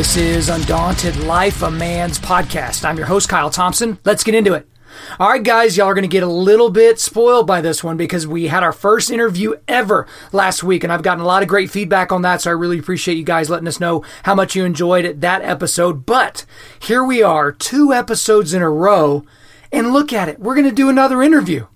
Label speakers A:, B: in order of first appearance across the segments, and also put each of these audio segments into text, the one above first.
A: This is Undaunted Life, a Man's podcast. I'm your host, Kyle Thompson. Let's get into it. All right, guys, y'all are going to get a little bit spoiled by this one because we had our first interview ever last week, and I've gotten a lot of great feedback on that. So I really appreciate you guys letting us know how much you enjoyed that episode. But here we are, two episodes in a row, and look at it. We're going to do another interview.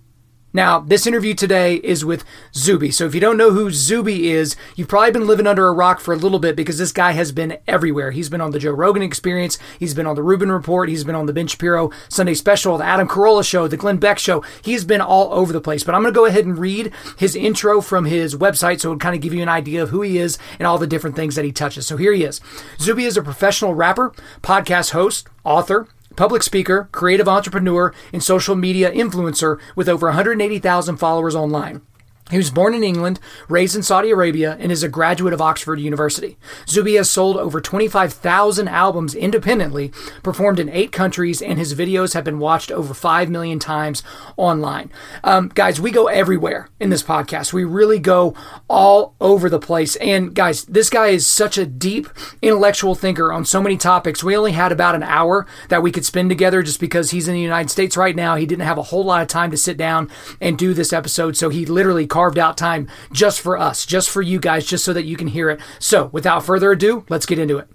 A: Now, this interview today is with Zuby. So if you don't know who Zuby is, you've probably been living under a rock for a little bit because this guy has been everywhere. He's been on the Joe Rogan Experience, he's been on the Rubin Report, he's been on the Ben Shapiro Sunday Special, the Adam Carolla Show, the Glenn Beck Show. He's been all over the place. But I'm going to go ahead and read his intro from his website so it'll kind of give you an idea of who he is and all the different things that he touches. So here he is. Zuby is a professional rapper, podcast host, author, public speaker, creative entrepreneur, and social media influencer with over 180,000 followers online. He was born in England, raised in Saudi Arabia, and is a graduate of Oxford University. Zuby has sold over 25,000 albums independently, performed in eight countries, and his videos have been watched over 5 million times online. Um, guys, we go everywhere in this podcast. We really go all over the place. And guys, this guy is such a deep intellectual thinker on so many topics. We only had about an hour that we could spend together just because he's in the United States right now. He didn't have a whole lot of time to sit down and do this episode. So he literally carved out time just for us, just for you guys, just so that you can hear it. So without further ado, let's get into it.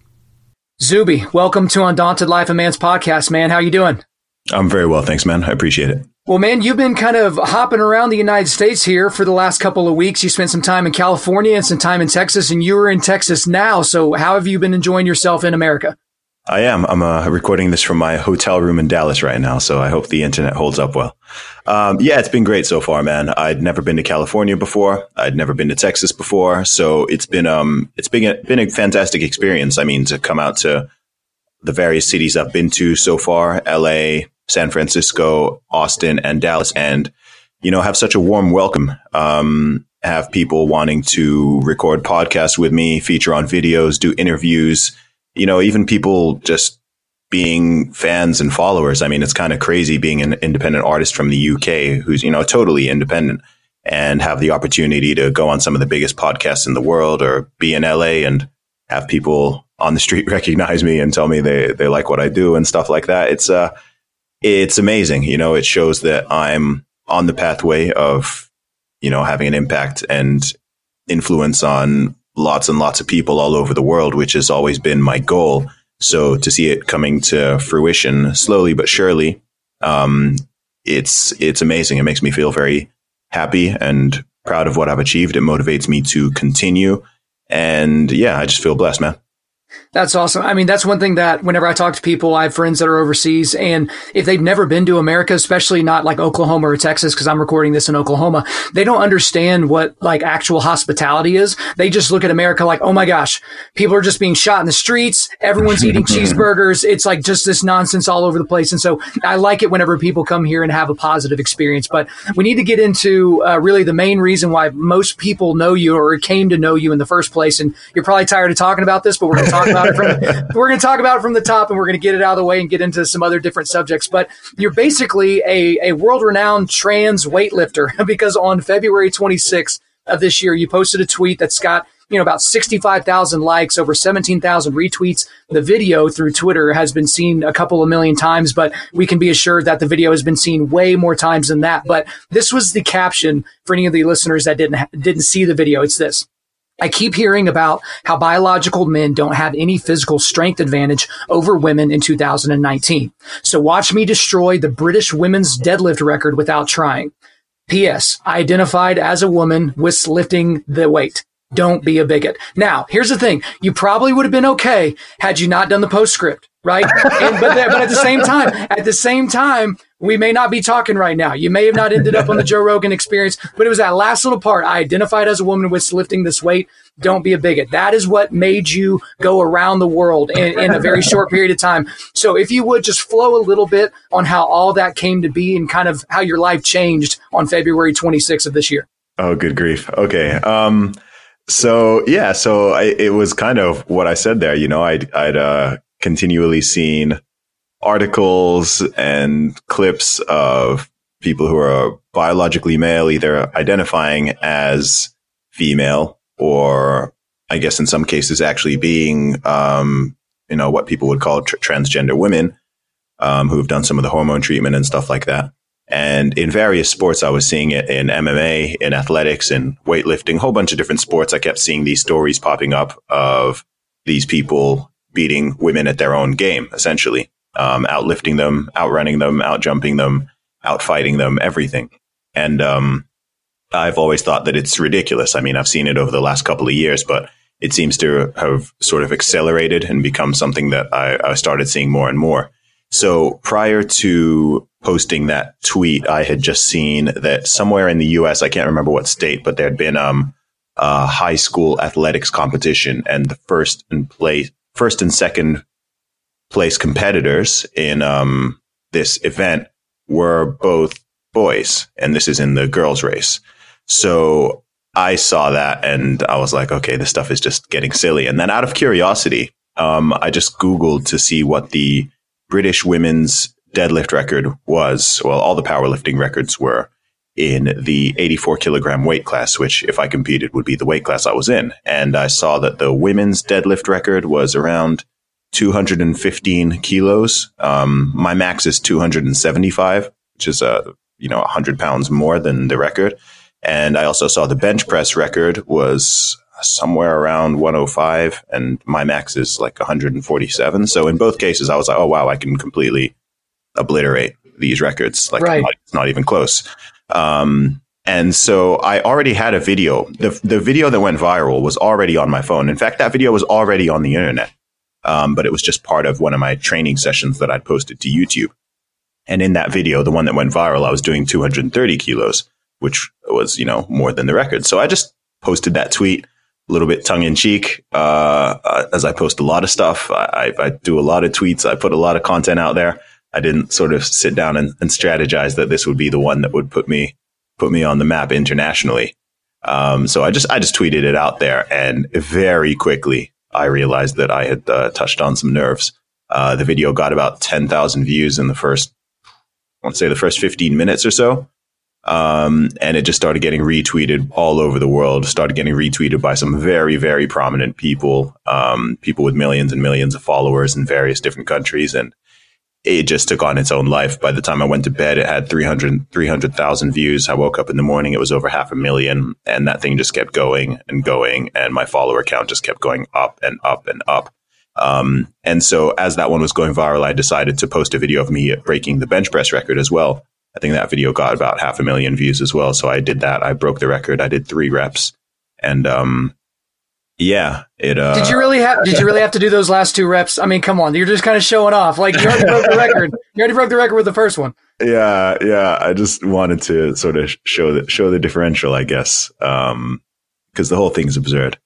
A: Zuby, welcome to Undaunted Life of Man's podcast, man. How you doing?
B: I'm very well, thanks, man. I appreciate it.
A: Well, man, you've been kind of hopping around the United States here for the last couple of weeks. You spent some time in California and some time in Texas, and you are in Texas now. So, how have you been enjoying yourself in America?
B: I am. I'm uh, recording this from my hotel room in Dallas right now, so I hope the internet holds up well. Um, yeah, it's been great so far, man. I'd never been to California before. I'd never been to Texas before, so it's been um, it's been a, been a fantastic experience. I mean, to come out to the various cities I've been to so far: L.A., San Francisco, Austin, and Dallas, and you know, have such a warm welcome. Um, have people wanting to record podcasts with me, feature on videos, do interviews you know, even people just being fans and followers. I mean, it's kind of crazy being an independent artist from the UK who's, you know, totally independent and have the opportunity to go on some of the biggest podcasts in the world or be in LA and have people on the street recognize me and tell me they, they like what I do and stuff like that. It's, uh, it's amazing. You know, it shows that I'm on the pathway of, you know, having an impact and influence on lots and lots of people all over the world, which has always been my goal. So to see it coming to fruition slowly but surely, um, it's it's amazing. It makes me feel very happy and proud of what I've achieved. It motivates me to continue. And yeah, I just feel blessed, man.
A: That's awesome. I mean, that's one thing that whenever I talk to people, I have friends that are overseas and if they've never been to America, especially not like Oklahoma or Texas, because I'm recording this in Oklahoma, they don't understand what like actual hospitality is. They just look at America like, oh my gosh, people are just being shot in the streets. Everyone's eating cheeseburgers. It's like just this nonsense all over the place. And so I like it whenever people come here and have a positive experience. But we need to get into uh, really the main reason why most people know you or came to know you in the first place. And you're probably tired of talking about this, but we're going to talk about it from, we're going to talk about it from the top and we're going to get it out of the way and get into some other different subjects. But you're basically a, a world renowned trans weightlifter because on February 26th of this year, you posted a tweet that's got you know, about 65,000 likes, over 17,000 retweets. The video through Twitter has been seen a couple of million times, but we can be assured that the video has been seen way more times than that. But this was the caption for any of the listeners that didn't, didn't see the video. It's this. I keep hearing about how biological men don't have any physical strength advantage over women in 2019. So watch me destroy the British women's deadlift record without trying. P.S. I identified as a woman with lifting the weight. Don't be a bigot. Now, here's the thing. You probably would have been okay had you not done the postscript, right? and, but, but at the same time, at the same time, we may not be talking right now. You may have not ended up on the Joe Rogan experience, but it was that last little part. I identified as a woman with lifting this weight. Don't be a bigot. That is what made you go around the world in, in a very short period of time. So if you would just flow a little bit on how all that came to be and kind of how your life changed on February 26th of this year.
B: Oh, good grief. Okay. Um, so yeah, so I, it was kind of what I said there. You know, I'd, I'd, uh, continually seen articles and clips of people who are biologically male, either identifying as female or I guess in some cases actually being, um, you know, what people would call tr- transgender women um, who have done some of the hormone treatment and stuff like that. And in various sports, I was seeing it in MMA, in athletics, in weightlifting, a whole bunch of different sports. I kept seeing these stories popping up of these people beating women at their own game, essentially, um, outlifting them, outrunning them, outjumping them, outfighting them, everything. And um, I've always thought that it's ridiculous. I mean, I've seen it over the last couple of years, but it seems to have sort of accelerated and become something that I, I started seeing more and more. So prior to posting that tweet, I had just seen that somewhere in the U.S., I can't remember what state, but there had been um, a high school athletics competition, and the first and place, first and second place competitors in um, this event were both boys, and this is in the girls' race. So I saw that, and I was like, okay, this stuff is just getting silly. And then, out of curiosity, um, I just Googled to see what the British women's deadlift record was, well, all the powerlifting records were in the 84 kilogram weight class, which if I competed would be the weight class I was in. And I saw that the women's deadlift record was around 215 kilos. Um, my max is 275, which is a, uh, you know, 100 pounds more than the record. And I also saw the bench press record was somewhere around 105 and my max is like 147. So in both cases, I was like, oh, wow, I can completely obliterate these records. Like right. not, it's not even close. Um, and so I already had a video. The, the video that went viral was already on my phone. In fact, that video was already on the internet. Um, but it was just part of one of my training sessions that I'd posted to YouTube. And in that video, the one that went viral, I was doing 230 kilos, which was, you know, more than the record. So I just posted that tweet a little bit tongue in cheek, uh, uh, as I post a lot of stuff. I, I, do a lot of tweets. I put a lot of content out there. I didn't sort of sit down and, and strategize that this would be the one that would put me, put me on the map internationally. Um, so I just, I just tweeted it out there and very quickly I realized that I had uh, touched on some nerves. Uh, the video got about 10,000 views in the first, I want to say the first 15 minutes or so. Um, and it just started getting retweeted all over the world, started getting retweeted by some very, very prominent people, um, people with millions and millions of followers in various different countries. And it just took on its own life. By the time I went to bed, it had 300, 300,000 views. I woke up in the morning, it was over half a million. And that thing just kept going and going. And my follower count just kept going up and up and up. Um, and so as that one was going viral, I decided to post a video of me breaking the bench press record as well. I think that video got about half a million views as well. So I did that. I broke the record. I did three reps, and um, yeah, it. Uh,
A: did you really have? Did you really have to do those last two reps? I mean, come on, you're just kind of showing off. Like you already broke the record. You already broke the record with the first one.
B: Yeah, yeah. I just wanted to sort of show the show the differential, I guess, because um, the whole thing's absurd.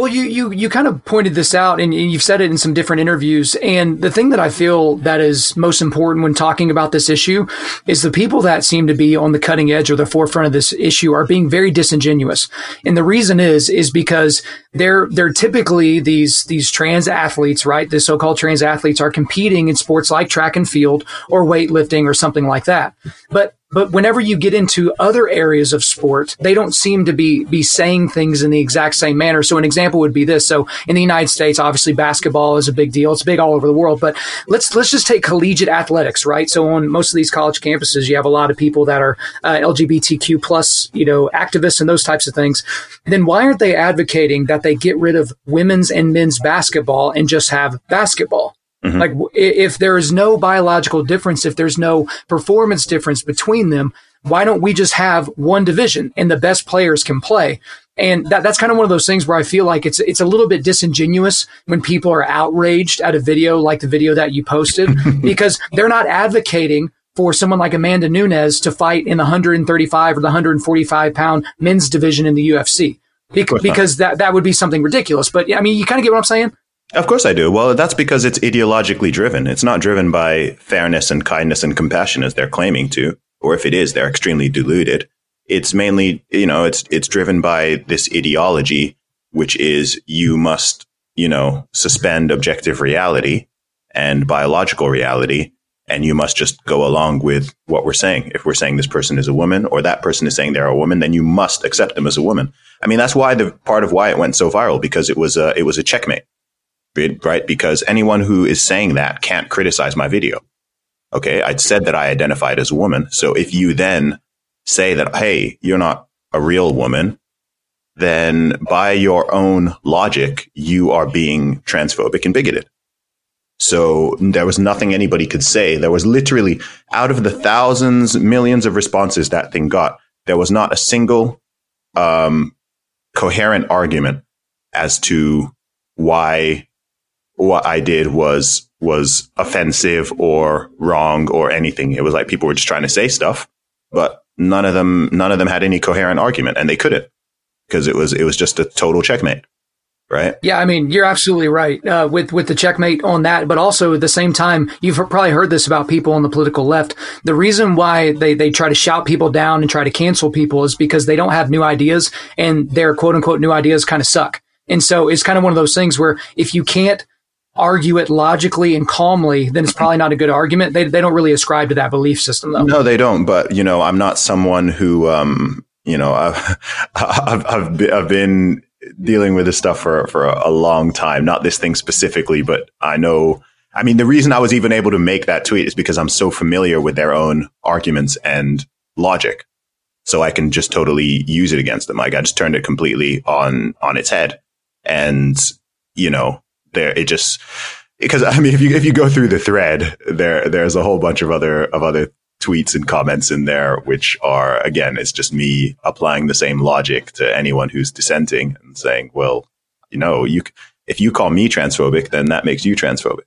A: Well, you, you, you kind of pointed this out and you've said it in some different interviews. And the thing that I feel that is most important when talking about this issue is the people that seem to be on the cutting edge or the forefront of this issue are being very disingenuous. And the reason is, is because they're, they're typically these, these trans athletes, right? The so-called trans athletes are competing in sports like track and field or weightlifting or something like that. But but whenever you get into other areas of sport, they don't seem to be, be saying things in the exact same manner. So an example would be this. So in the United States, obviously basketball is a big deal. It's big all over the world, but let's, let's just take collegiate athletics, right? So on most of these college campuses, you have a lot of people that are uh, LGBTQ plus, you know, activists and those types of things. Then why aren't they advocating that they get rid of women's and men's basketball and just have basketball? Mm-hmm. Like if there is no biological difference, if there's no performance difference between them, why don't we just have one division and the best players can play? And that, that's kind of one of those things where I feel like it's it's a little bit disingenuous when people are outraged at a video like the video that you posted because they're not advocating for someone like Amanda Nunes to fight in the 135 or the 145 pound men's division in the UFC. Because that, that would be something ridiculous. But I mean, you kind of get what I'm saying?
B: Of course I do. Well, that's because it's ideologically driven. It's not driven by fairness and kindness and compassion as they're claiming to, or if it is, they're extremely deluded. It's mainly, you know, it's it's driven by this ideology, which is you must, you know, suspend objective reality and biological reality, and you must just go along with what we're saying. If we're saying this person is a woman, or that person is saying they're a woman, then you must accept them as a woman. I mean, that's why the part of why it went so viral because it was a it was a checkmate right? Because anyone who is saying that can't criticize my video. Okay. I'd said that I identified as a woman. So if you then say that, Hey, you're not a real woman, then by your own logic, you are being transphobic and bigoted. So there was nothing anybody could say. There was literally out of the thousands, millions of responses that thing got, there was not a single um, coherent argument as to why what I did was was offensive or wrong or anything. It was like people were just trying to say stuff, but none of them none of them had any coherent argument, and they couldn't because it was it was just a total checkmate. Right.
A: Yeah, I mean, you're absolutely right uh, with with the checkmate on that, but also at the same time, you've probably heard this about people on the political left. The reason why they they try to shout people down and try to cancel people is because they don't have new ideas, and their quote unquote new ideas kind of suck. And so it's kind of one of those things where if you can't argue it logically and calmly, then it's probably not a good argument. They, they don't really ascribe to that belief system, though.
B: No, they don't. But, you know, I'm not someone who, um, you know, I've, I've, I've, I've been dealing with this stuff for, for a, a long time, not this thing specifically, but I know. I mean, the reason I was even able to make that tweet is because I'm so familiar with their own arguments and logic. So I can just totally use it against them. Like I just turned it completely on, on its head. And, you know, there it just because I mean if you if you go through the thread there there's a whole bunch of other of other tweets and comments in there which are again it's just me applying the same logic to anyone who's dissenting and saying well you know you if you call me transphobic then that makes you transphobic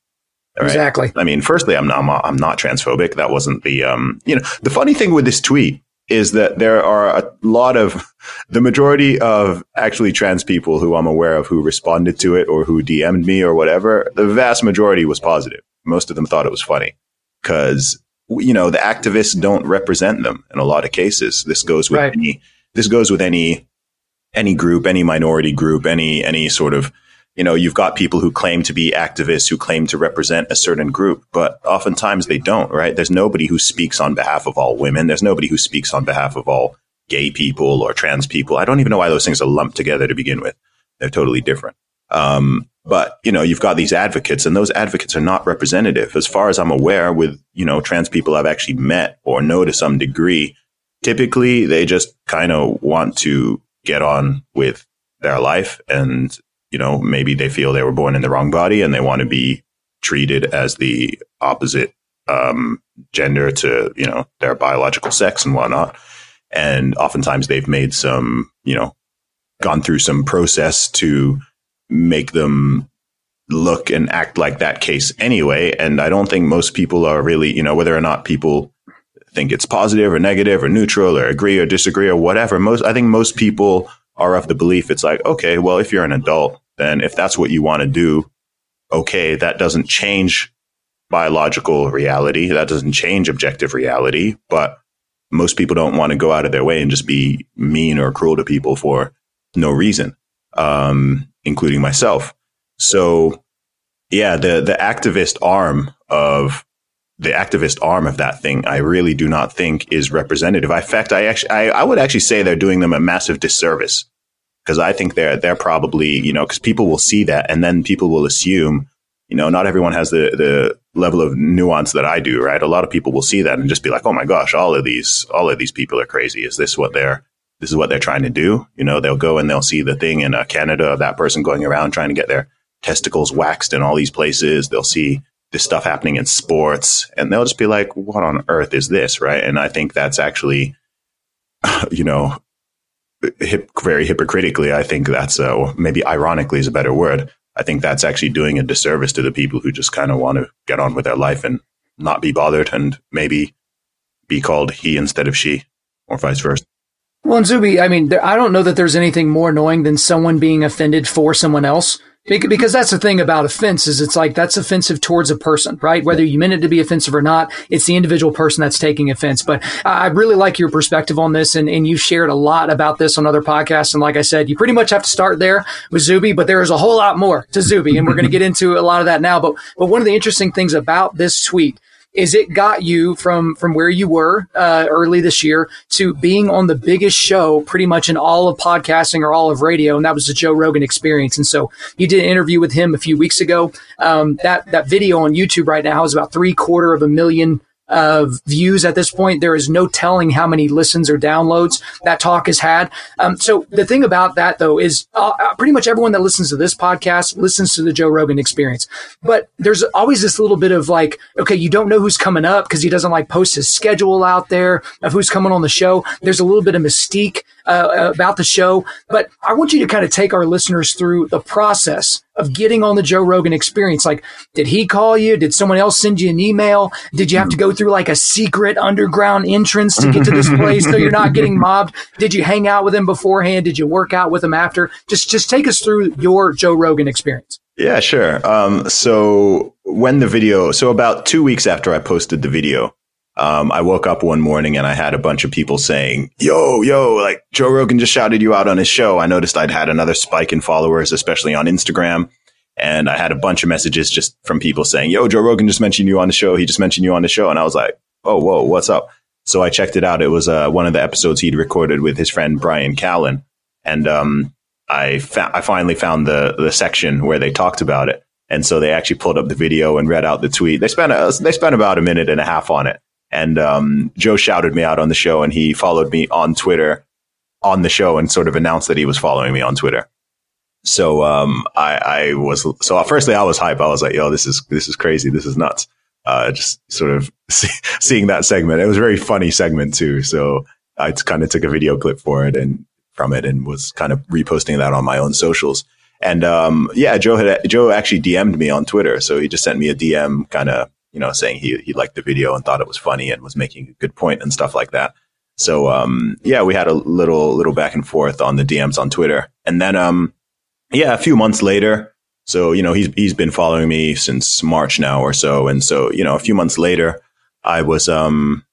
A: right? exactly
B: i mean firstly i'm not i'm not transphobic that wasn't the um you know the funny thing with this tweet is that there are a lot of the majority of actually trans people who I'm aware of who responded to it or who DM'd me or whatever. The vast majority was positive. Most of them thought it was funny because you know the activists don't represent them in a lot of cases. This goes with right. any this goes with any any group, any minority group, any any sort of you know, you've got people who claim to be activists who claim to represent a certain group, but oftentimes they don't, right? There's nobody who speaks on behalf of all women. There's nobody who speaks on behalf of all gay people or trans people. I don't even know why those things are lumped together to begin with. They're totally different. Um, but you know, you've got these advocates and those advocates are not representative. As far as I'm aware with, you know, trans people I've actually met or know to some degree, typically they just kind of want to get on with their life and you know, maybe they feel they were born in the wrong body and they want to be treated as the opposite um, gender to, you know, their biological sex and whatnot. And oftentimes they've made some, you know, gone through some process to make them look and act like that case anyway. And I don't think most people are really, you know, whether or not people think it's positive or negative or neutral or agree or disagree or whatever. Most, I think most people are of the belief it's like, okay, well, if you're an adult, then if that's what you want to do, okay, that doesn't change biological reality. That doesn't change objective reality. But most people don't want to go out of their way and just be mean or cruel to people for no reason, um, including myself. So, yeah, the the activist arm of the activist arm of that thing, I really do not think is representative. In fact, I actually, I, I would actually say they're doing them a massive disservice because I think they're they're probably you know because people will see that and then people will assume you know not everyone has the the level of nuance that I do right a lot of people will see that and just be like oh my gosh all of these all of these people are crazy is this what they're this is what they're trying to do you know they'll go and they'll see the thing in uh, Canada of that person going around trying to get their testicles waxed in all these places they'll see this stuff happening in sports and they'll just be like what on earth is this right and I think that's actually you know hip, very hypocritically, I think that's uh, maybe ironically is a better word. I think that's actually doing a disservice to the people who just kind of want to get on with their life and not be bothered and maybe be called he instead of she or vice versa.
A: Well, and Zuby, I mean, I don't know that there's anything more annoying than someone being offended for someone else. Because that's the thing about offense is it's like that's offensive towards a person, right? Whether you meant it to be offensive or not, it's the individual person that's taking offense. But I really like your perspective on this, and, and you've shared a lot about this on other podcasts. And like I said, you pretty much have to start there with Zuby, but there is a whole lot more to Zuby, and we're going to get into a lot of that now. But but one of the interesting things about this tweet is it got you from from where you were uh, early this year to being on the biggest show pretty much in all of podcasting or all of radio, and that was the Joe Rogan Experience. And so you did an interview with him a few weeks ago. Um, that that video on YouTube right now has about three quarter of a million uh, views at this point. There is no telling how many listens or downloads that talk has had. Um, so the thing about that though is uh, uh, pretty much everyone that listens to this podcast listens to the Joe Rogan experience. But there's always this little bit of like, okay, you don't know who's coming up because he doesn't like post his schedule out there of who's coming on the show. There's a little bit of mystique uh, about the show, but I want you to kind of take our listeners through the process of getting on the Joe Rogan experience. Like, did he call you? Did someone else send you an email? Did you have to go through like a secret underground entrance to get to this place so you're not getting mobbed? Did you hang out with him beforehand? Did you work out with him after? Just, just take us through your Joe Rogan experience.
B: Yeah, sure. Um, so when the video, so about two weeks after I posted the video, um, I woke up one morning and I had a bunch of people saying, yo, yo, like Joe Rogan just shouted you out on his show. I noticed I'd had another spike in followers, especially on Instagram. And I had a bunch of messages just from people saying, yo, Joe Rogan just mentioned you on the show. He just mentioned you on the show. And I was like, oh, whoa, what's up? So I checked it out. It was uh, one of the episodes he'd recorded with his friend Bryan Callen. And um, I, fa- I finally found the, the section where they talked about it. And so they actually pulled up the video and read out the tweet. They spent a, they spent about a minute and a half on it. And um, Joe shouted me out on the show, and he followed me on Twitter on the show and sort of announced that he was following me on Twitter. So um, I, I, was so firstly I was hype. I was like, "Yo, this is this is crazy. This is nuts." Uh, just sort of see, seeing that segment. It was a very funny segment too. So I kind of took a video clip for it and from it and was kind of reposting that on my own socials. And um, yeah, Joe had Joe actually DM'd me on Twitter. So he just sent me a DM, kind of you know, saying he, he liked the video and thought it was funny and was making a good point and stuff like that. So, um, yeah, we had a little, little back and forth on the DMs on Twitter. And then, um, yeah, a few months later, so, you know, he's, he's been following me since March now or so. And so, you know, a few months later, I was, um,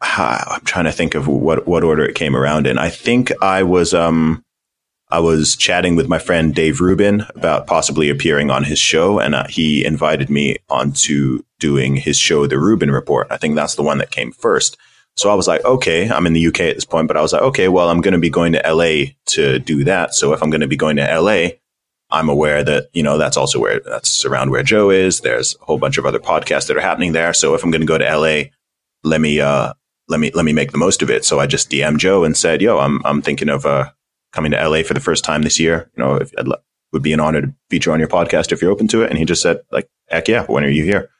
B: I'm trying to think of what, what order it came around in. I think I was, um, I was chatting with my friend Dave Rubin about possibly appearing on his show, and uh, he invited me onto doing his show, The Rubin Report. I think that's the one that came first. So I was like, okay, I'm in the UK at this point, but I was like, okay, well, I'm going to be going to LA to do that. So if I'm going to be going to LA, I'm aware that, you know, that's also where that's around where Joe is. There's a whole bunch of other podcasts that are happening there. So if I'm going to go to LA, let me, uh, let me, let me make the most of it. So I just DM Joe and said, yo, I'm, I'm thinking of, uh, coming to LA for the first time this year. You know, I'd would be an honor to feature on your podcast if you're open to it. And he just said, like, heck yeah, when are you here?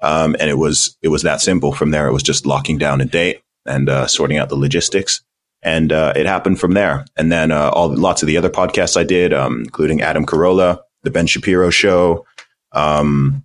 B: Um, and it was it was that simple. From there, it was just locking down a date and uh, sorting out the logistics, and uh, it happened from there. And then uh, all lots of the other podcasts I did, um, including Adam Carolla, the Ben Shapiro Show. Um,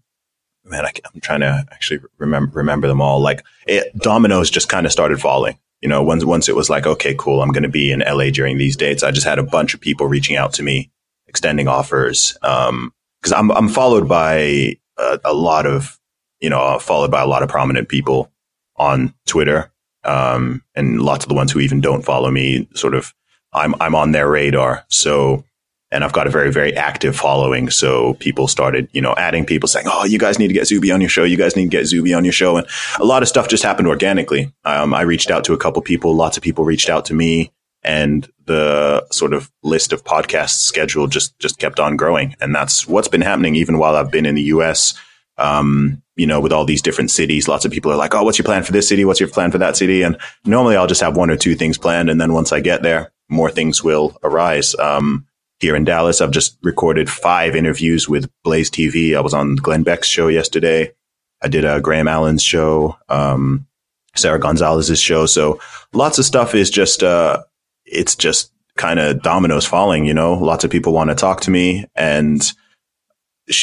B: man, I, am trying to actually remember remember them all. Like it, dominoes just kind of started falling you know, once once it was like, okay, cool, I'm going to be in LA during these dates. I just had a bunch of people reaching out to me, extending offers. Um, because I'm I'm followed by a, a, lot of, you know, followed by a lot of prominent people on Twitter, um, and lots of the ones who even don't follow me, sort of, I'm I'm on their radar. So and I've got a very, very active following. So people started, you know, adding people saying, Oh, you guys need to get Zuby on your show. You guys need to get Zuby on your show. And a lot of stuff just happened organically. Um, I reached out to a couple people. Lots of people reached out to me and the sort of list of podcasts scheduled just, just kept on growing. And that's what's been happening even while I've been in the US. Um, you know, with all these different cities, lots of people are like, Oh, what's your plan for this city? What's your plan for that city? And normally I'll just have one or two things planned. And then once I get there, more things will arise. Um, here in Dallas. I've just recorded five interviews with Blaze TV. I was on Glenn Beck's show yesterday. I did a Graham Allen's show, um, Sara Gonzales's show. So lots of stuff is just, uh, it's just kind of dominoes falling, you know, lots of people want to talk to me and,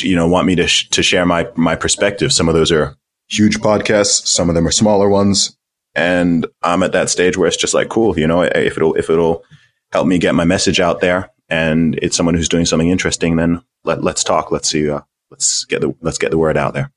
B: you know, want me to, sh- to share my, my perspective. Some of those are huge podcasts. Some of them are smaller ones. And I'm at that stage where it's just like, cool, you know, if it'll, if it'll help me get my message out there, and it's someone who's doing something interesting, then let, let's talk. Let's see. Uh, let's get the let's get the word out there.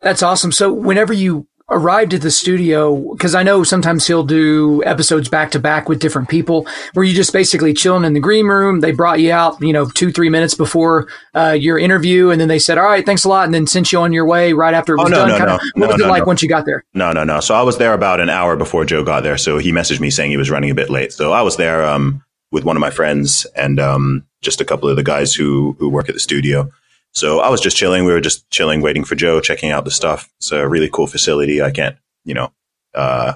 A: That's awesome. So whenever you arrived at the studio, because I know sometimes he'll do episodes back to back with different people, where you just basically chilling in the green room. They brought you out, you know, two three minutes before uh, your interview, and then they said, "All right, thanks a lot," and then sent you on your way right after it oh, was oh, no, done. No, Kinda, no, what was it like once you got there?
B: No, no, no. So I was there about an hour before Joe got there. So he messaged me saying he was running a bit late. So I was there um, with one of my friends and um, just a couple of the guys who who work at the studio. So I was just chilling. We were just chilling, waiting for Joe, checking out the stuff. It's a really cool facility. I can't, you know, uh,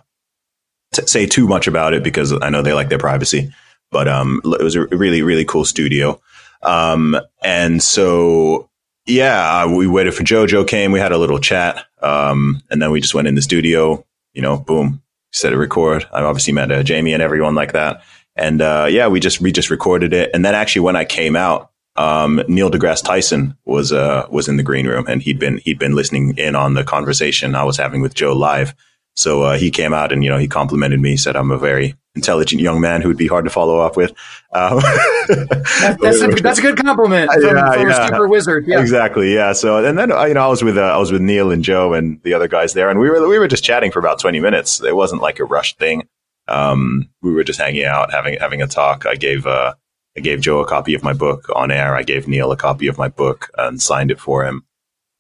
B: t- say too much about it because I know they like their privacy. But um, it was a really, really cool studio. Um, and so, yeah, we waited for Joe. Joe came. We had a little chat. Um, and then we just went in the studio. You know, boom, set a record. I obviously met uh, Jamie and everyone like that. And uh, yeah, we just we just recorded it. And then actually, when I came out, um, Neil deGrasse Tyson was uh, was in the green room, and he'd been he'd been listening in on the conversation I was having with Joe live. So uh, he came out and you know he complimented me, said I'm a very intelligent young man who would be hard to follow up with. Um,
A: that, that's, a, that's a good compliment from, yeah, from yeah. super wizard.
B: Yeah. Exactly. Yeah. So and then uh, you know I was with uh, I was with Neil and Joe and the other guys there, and we were we were just chatting for about 20 minutes. It wasn't like a rushed thing. Um, we were just hanging out, having having a talk. I gave uh, I gave Joe a copy of my book on air. I gave Neil a copy of my book and signed it for him.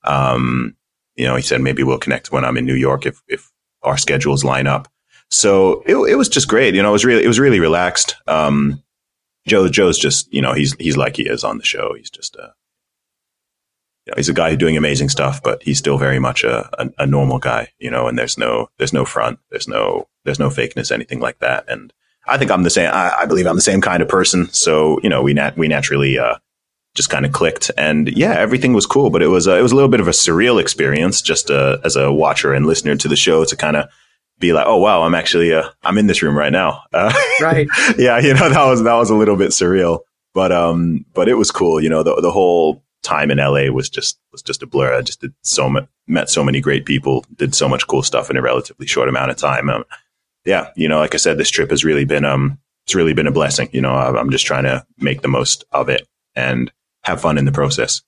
B: Um, you know, he said maybe we'll connect when I'm in New York if if our schedules line up. So it, it was just great. You know, it was really it was really relaxed. Um, Joe Joe's just you know he's he's like he is on the show. He's just a he's a guy doing amazing stuff, but he's still very much a, a, a normal guy. You know, and there's no there's no front, there's no there's no fakeness, anything like that. And I think I'm the same. I, I, believe I'm the same kind of person. So, you know, we nat- we naturally, uh, just kind of clicked and yeah, everything was cool, but it was, uh, it was a little bit of a surreal experience just, uh, as a watcher and listener to the show to kind of be like, oh wow, I'm actually, uh, I'm in this room right now. Uh,
A: right.
B: yeah. You know, that was, that was a little bit surreal, but, um, but it was cool. You know, the, the whole time in LA was just, was just a blur. I just did so much, met so many great people, did so much cool stuff in a relatively short amount of time. Um, yeah, you know, like I said, this trip has really been, um, it's really been a blessing. You know, I'm just trying to make the most of it and have fun in the process.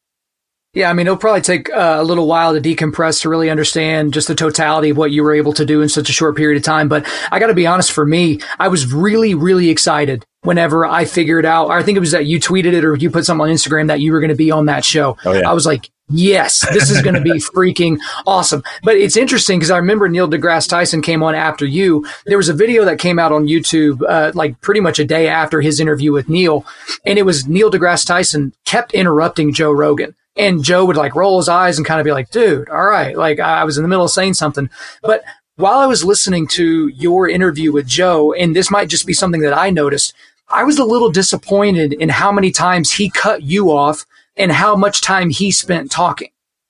A: Yeah, I mean, it'll probably take uh, a little while to decompress to really understand just the totality of what you were able to do in such a short period of time. But I got to be honest, for me, I was really, really excited whenever I figured out, I think it was that you tweeted it or you put something on Instagram that you were going to be on that show. Oh, yeah. I was like, yes, this is going to be freaking awesome. But it's interesting because I remember Neil deGrasse Tyson came on after you. There was a video that came out on YouTube, uh, like pretty much a day after his interview with Neil. And it was Neil deGrasse Tyson kept interrupting Joe Rogan. And Joe would like roll his eyes and kind of be like, dude, all right. Like I was in the middle of saying something. But while I was listening to your interview with Joe, and this might just be something that I noticed, I was a little disappointed in how many times he cut you off and how much time he spent talking.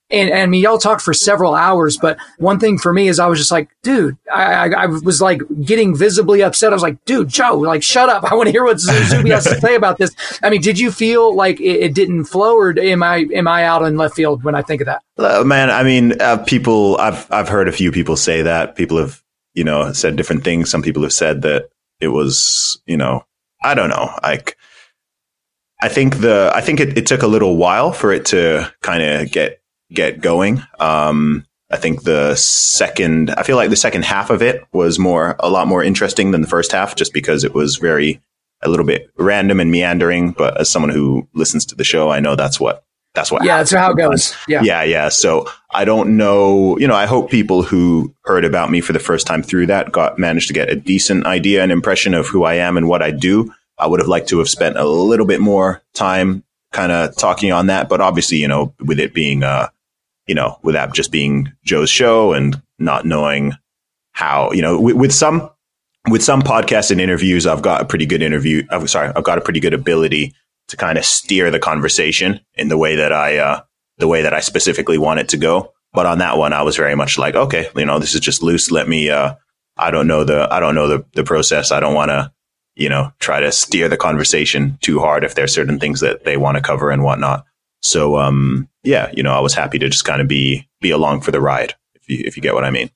A: And, and I mean, y'all talked for several hours, but one thing for me is I was just like, dude, I, I, I was like getting visibly upset. I was like, dude, Joe, like, shut up. I want to hear what Zuby has to say about this. I mean, did you feel like it, it, didn't flow or am I, am I out in left field when I think of that?
B: Uh, man, I mean, uh, people, I've, I've heard a few people say that people have, you know, said different things. Some people have said that it was, you know, I don't know. Like, I think the I think it, it took a little while for it to kind of get get going. Um, I think the second, I feel like the second half of it was more a lot more interesting than the first half, just because it was very a little bit random and meandering. But as someone who listens to the show, I know that's what that's what.
A: Yeah, that's how it goes. Yeah,
B: yeah, yeah. So I don't know. You know, I hope people who heard about me for the first time through that got managed to get a decent idea and impression of who I am and what I do. I would have liked to have spent a little bit more time kind of talking on that, but obviously, you know, with it being, uh, you know, with that just being Joe's show and not knowing how, you know, with, with some, with some podcasts and interviews, I've got a pretty good interview. I'm sorry, I've got a pretty good ability to kind of steer the conversation in the way that I, uh, the way that I specifically want it to go. But on that one, I was very much like, okay, you know, this is just loose. Let me, uh, I don't know the, I don't know the, the process. I don't want to, you know, try to steer the conversation too hard if there's certain things that they want to cover and whatnot. So, um, yeah, you know, I was happy to just kind of be, be along for the ride, if you, if you get what I mean.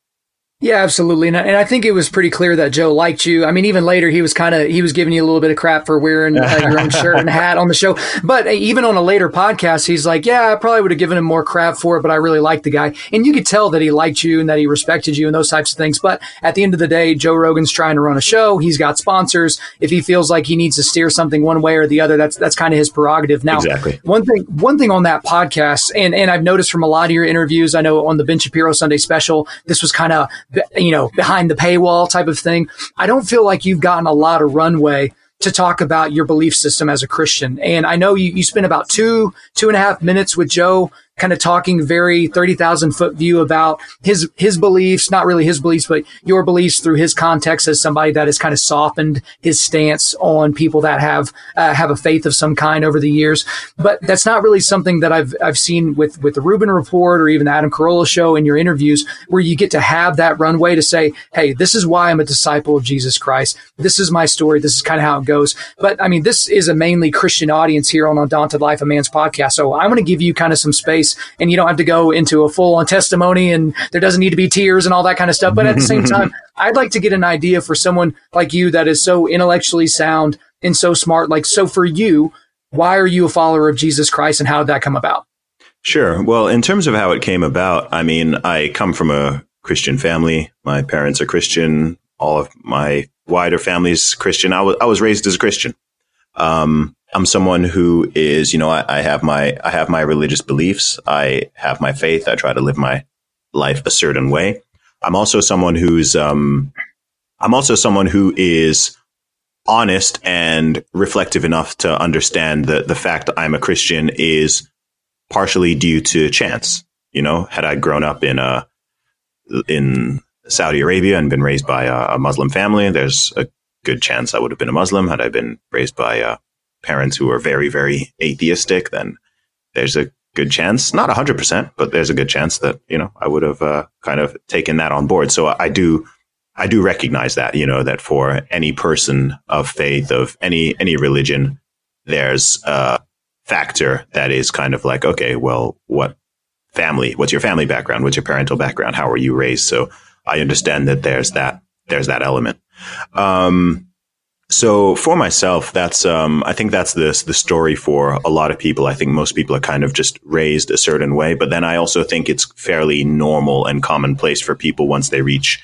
A: Yeah, absolutely. And, I think it was pretty clear that Joe liked you. I mean, even later, he was kind of, he was giving you a little bit of crap for wearing uh, your own shirt and hat on the show. But uh, even on a later podcast, he's like, yeah, I probably would have given him more crap for it, but I really liked the guy. And you could tell that he liked you and that he respected you and those types of things. But at the end of the day, Joe Rogan's trying to run a show. He's got sponsors. If he feels like he needs to steer something one way or the other, that's, that's kind of his prerogative. Now,
B: exactly.
A: one thing, one thing on that podcast, and, and I've noticed from a lot of your interviews, I know on the Ben Shapiro Sunday special, this was kind of, you know, behind the paywall type of thing. I don't feel like you've gotten a lot of runway to talk about your belief system as a Christian. And I know you, you spent about two, two and a half minutes with Joe kind of talking very 30,000 foot view about his, his beliefs, not really his beliefs, but your beliefs through his context as somebody that has kind of softened his stance on people that have, uh, have a faith of some kind over the years. But that's not really something that I've, I've seen with, with the Rubin report or even the Adam Carolla show in your interviews where you get to have that runway to say, Hey, this is why I'm a disciple of Jesus Christ. This is my story. This is kind of how it goes. But I mean, this is a mainly Christian audience here on Undaunted Life of Man's podcast. So I'm going to give you kind of some space and you don't have to go into a full on testimony and there doesn't need to be tears and all that kind of stuff. But at the same time, I'd like to get an idea for someone like you that is so intellectually sound and so smart. Like, so for you, why are you a follower of Jesus Christ and how did that come about?
B: Sure. Well, in terms of how it came about, I mean, I come from a Christian family. My parents are Christian. All of my wider family's Christian. I was, I was raised as a Christian. Um, I'm someone who is, you know, I, I, have my, I have my religious beliefs. I have my faith. I try to live my life a certain way. I'm also someone who's, um, I'm also someone who is honest and reflective enough to understand that the fact that I'm a Christian is partially due to chance. You know, had I grown up in a, in Saudi Arabia and been raised by a, a Muslim family, there's a good chance I would have been a Muslim. Had I been raised by a parents who are very, very atheistic, then there's a good chance, not 100%, but there's a good chance that, you know, I would have uh, kind of taken that on board. So I do, I do recognize that, you know, that for any person of faith, of any, any religion, there's a factor that is kind of like, okay, well, what family, what's your family background? What's your parental background? How were you raised? So I understand that there's that, there's that element. Um, so for myself, that's um, I think that's the the story for a lot of people. I think most people are kind of just raised a certain way, but then I also think it's fairly normal and commonplace for people once they reach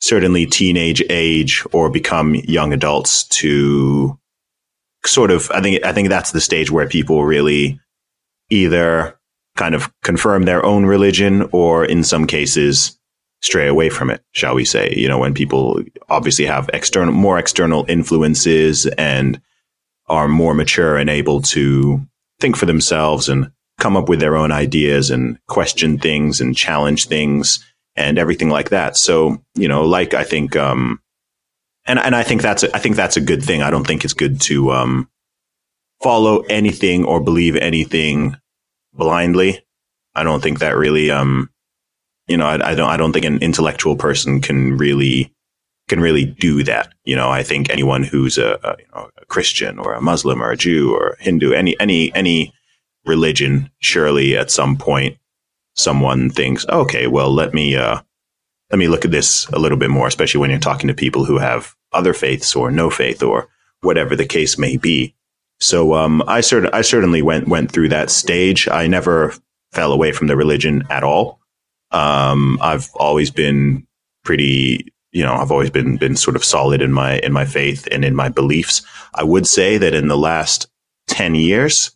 B: certainly teenage age or become young adults to sort of I think I think that's the stage where people really either kind of confirm their own religion or in some cases stray away from it, shall we say? You know, when people obviously have external, more external influences and are more mature and able to think for themselves and come up with their own ideas and question things and challenge things and everything like that. So, you know, like I think, um, and, and I think that's, a, I think that's a good thing. I don't think it's good to, um, follow anything or believe anything blindly. I don't think that really, um, you know, I, I, don't, I don't think an intellectual person can really, can really do that. You know, I think anyone who's a, a, you know, a Christian or a Muslim or a Jew or a Hindu, any, any, any religion, surely at some point someone thinks, okay, well, let me, uh, let me look at this a little bit more, especially when you're talking to people who have other faiths or no faith or whatever the case may be. So, um, I cert- I certainly went, went through that stage. I never fell away from the religion at all. Um, I've always been pretty, you know, I've always been, been sort of solid in my, in my faith and in my beliefs. I would say that in the last 10 years,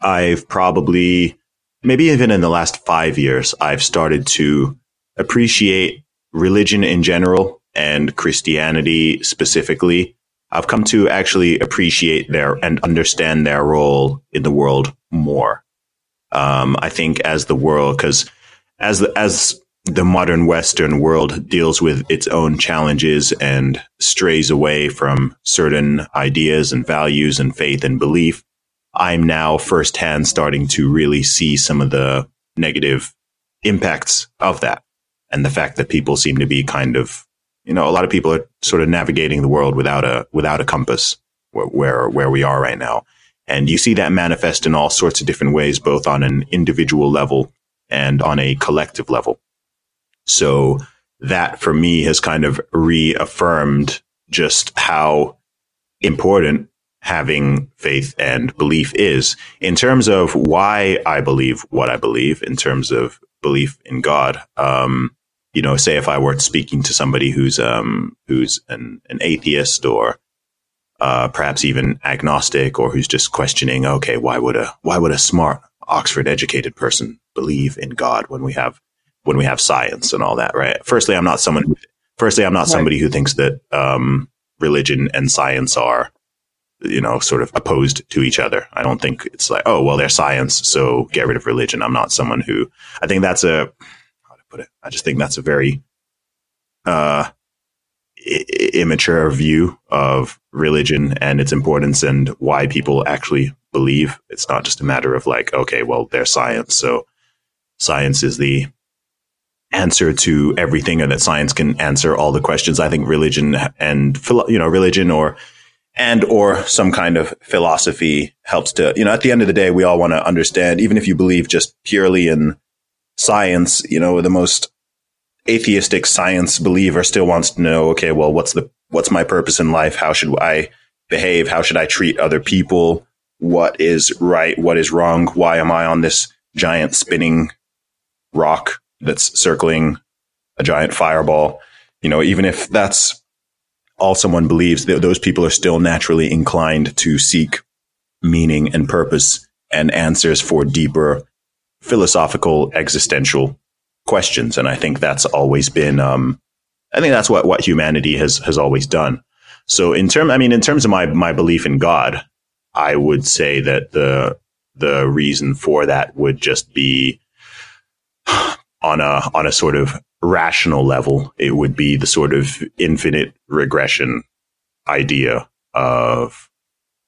B: I've probably, maybe even in the last five years, I've started to appreciate religion in general and Christianity specifically. I've come to actually appreciate their and understand their role in the world more. Um, I think as the world, because as as the modern Western world deals with its own challenges and strays away from certain ideas and values and faith and belief, I'm now firsthand starting to really see some of the negative impacts of that. And the fact that people seem to be kind of, you know, a lot of people are sort of navigating the world without a, without a compass where, where, where we are right now. And you see that manifest in all sorts of different ways, both on an individual level and on a collective level. So that for me has kind of reaffirmed just how important having faith and belief is in terms of why I believe what I believe in terms of belief in God. Um, you know, say if I were speaking to somebody who's um, who's an, an atheist or uh, perhaps even agnostic or who's just questioning, okay, why would a why would a smart Oxford educated person believe in God when we have when we have science and all that, right? Firstly, I'm not someone. Firstly, I'm not right. somebody who thinks that um, religion and science are, you know, sort of opposed to each other. I don't think it's like, oh, well, they're science, so get rid of religion. I'm not someone who. I think that's a how to put it. I just think that's a very uh, I- immature view of religion and its importance and why people actually believe. It's not just a matter of like, okay, well, they're science, so science is the answer to everything and that science can answer all the questions. I think religion and, you know, religion or, and or some kind of philosophy helps to, you know, at the end of the day, we all want to understand, even if you believe just purely in science, you know, the most atheistic science believer still wants to know, okay, well, what's the, what's my purpose in life? How should I behave? How should I treat other people? What is right? What is wrong? Why am I on this giant spinning rock that's circling a giant fireball. You know, even if that's all someone believes, th- those people are still naturally inclined to seek meaning and purpose and answers for deeper philosophical existential questions. And I think that's always been, um, I think that's what, what humanity has, has always done. So in term, I mean, in terms of my, my belief in God, I would say that the, the reason for that would just be on a on a sort of rational level, it would be the sort of infinite regression idea of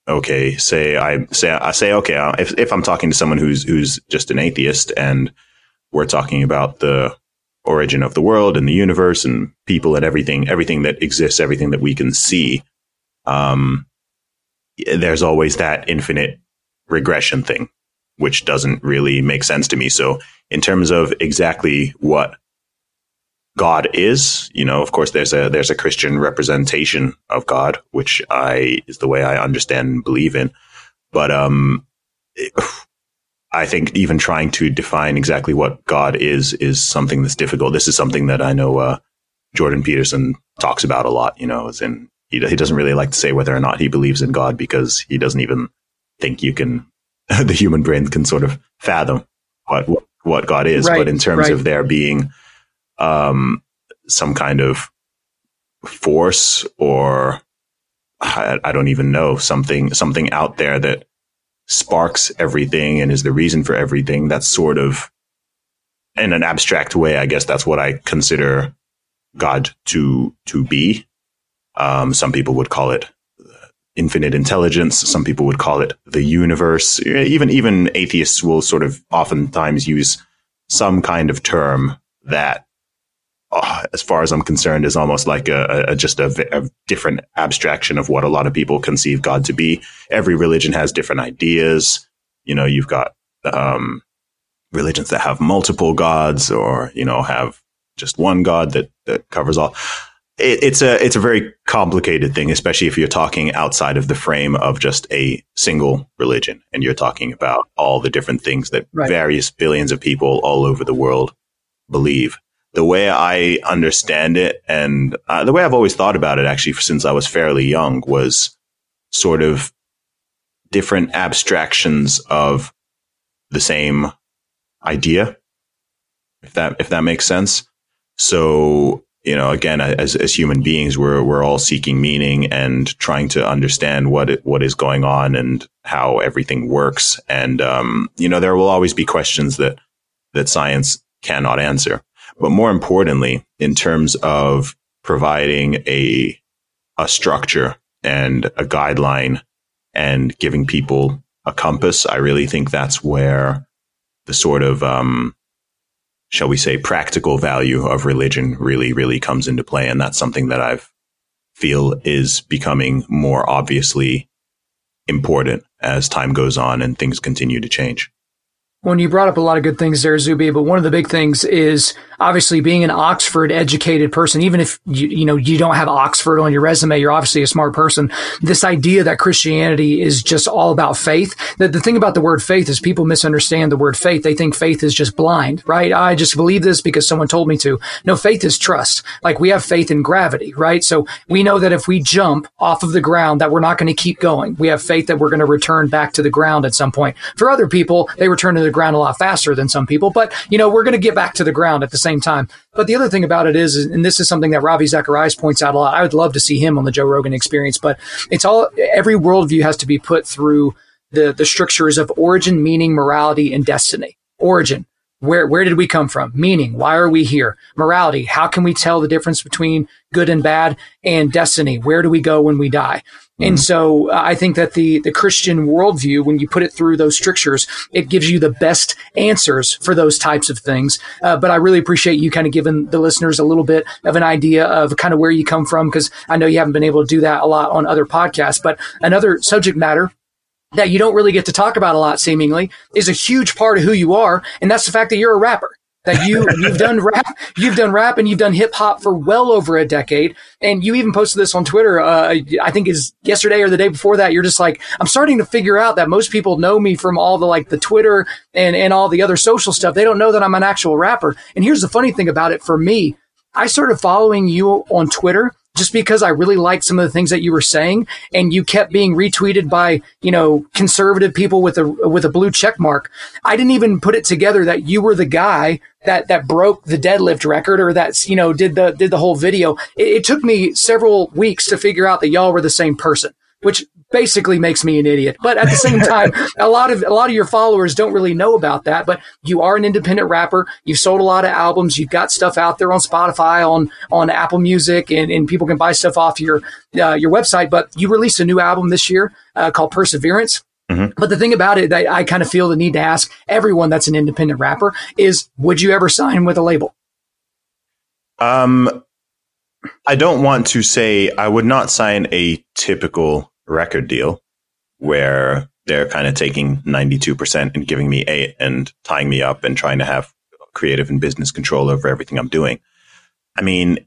B: okay, say I say I say okay, uh, if if I'm talking to someone who's who's just an atheist and we're talking about the origin of the world and the universe and people and everything, everything that exists, everything that we can see, um, there's always that infinite regression thing, which doesn't really make sense to me. So in terms of exactly what God is, you know, of course, there's a there's a Christian representation of God, which I is the way I understand and believe in. But um, I think even trying to define exactly what God is is something that's difficult. This is something that I know uh, Jordan Peterson talks about a lot. You know, as in he he doesn't really like to say whether or not he believes in God because he doesn't even think you can the human brain can sort of fathom what what God is, right, but in terms right. of there being um, some kind of force or I, I, don't even know something something out there that sparks everything and is the reason for everything. That's sort of in an abstract way. I guess that's what I consider God to to be. Um, some people would call it infinite intelligence. Some people would call it the universe. Even even atheists will sort of oftentimes use some kind of term that, uh, as far as I'm concerned, is almost like a, a just a, a, different abstraction of what a lot of people conceive God to be. Every religion has different ideas. You know, you've got um, religions that have multiple gods, or you know, have just one God that that covers all it, it's a it's a very complicated thing, especially if you're talking outside of the frame of just a single religion, and you're talking about all the different things that right. various billions of people all over the world believe. The way I understand it, and uh, the way I've always thought about it, actually, since I was fairly young, was sort of different abstractions of the same idea. If that if that makes sense. So you know, again, as, as human beings, we're, we're all seeking meaning and trying to understand what, it, what is going on and how everything works. And, um, you know, there will always be questions that, that science cannot answer. But more importantly, in terms of providing a, a structure and a guideline and giving people a compass, I really think that's where the sort of, um, shall we say, practical value of religion really, really comes into play. And that's something that I feel is becoming more obviously important as time goes on and things continue to change.
A: When you brought up a lot of good things there, Zuby, but one of the big things is obviously being an Oxford educated person, even if you, you know, you don't have Oxford on your resume, you're obviously a smart person. This idea that Christianity is just all about faith. That the thing about the word faith is people misunderstand the word faith. They think faith is just blind, right? I just believe this because someone told me to. No, faith is trust. Like we have faith in gravity, right? So we know that if we jump off of the ground, that we're not going to keep going. We have faith that we're going to return back to the ground at some point. For other people, they return to the ground a lot faster than some people, but you know, we're going to get back to the ground at the same time. But the other thing about it is, and this is something that Ravi Zacharias points out a lot. I would love to see him on the Joe Rogan experience, but it's all, every worldview has to be put through the, the strictures of origin, meaning, morality, and destiny. Origin. Where, where did we come from? Meaning, why are we here? Morality. How can we tell the difference between good and bad? And destiny. Where do we go when we die? And mm-hmm. so uh, I think that the, the Christian worldview, when you put it through those strictures, it gives you the best answers for those types of things. Uh, but I really appreciate you kind of giving the listeners a little bit of an idea of kind of where you come from, because I know you haven't been able to do that a lot on other podcasts. But another subject matter that you don't really get to talk about a lot seemingly is a huge part of who you are. And that's the fact that you're a rapper that you you've done rap, you've done rap, and you've done hip hop for well over a decade. And you even posted this on Twitter. Uh, I think is yesterday or the day before that. You're just like, I'm starting to figure out that most people know me from all the like the Twitter and and all the other social stuff. They don't know that I'm an actual rapper. And here's the funny thing about it for me. I started following you on Twitter just because I really liked some of the things that you were saying and you kept being retweeted by, you know, conservative people with a, with a blue check mark. I didn't even put it together that you were the guy that, that broke the deadlift record or that's, you know, did the, did the whole video. It, it took me several weeks to figure out that y'all were the same person which basically makes me an idiot. But at the same time, a lot of a lot of your followers don't really know about that. But you are an independent rapper. You've sold a lot of albums. You've got stuff out there on Spotify, on on Apple Music, and, and people can buy stuff off your uh, your website. But you released a new album this year uh, called Perseverance. Mm-hmm. But the thing about it that I kind of feel the need to ask everyone that's an independent rapper is, would you ever sign with a label?
B: Um, I don't want to say I would not sign a typical record deal where they're kind of taking 92% and giving me eight and tying me up and trying to have creative and business control over everything I'm doing. I mean,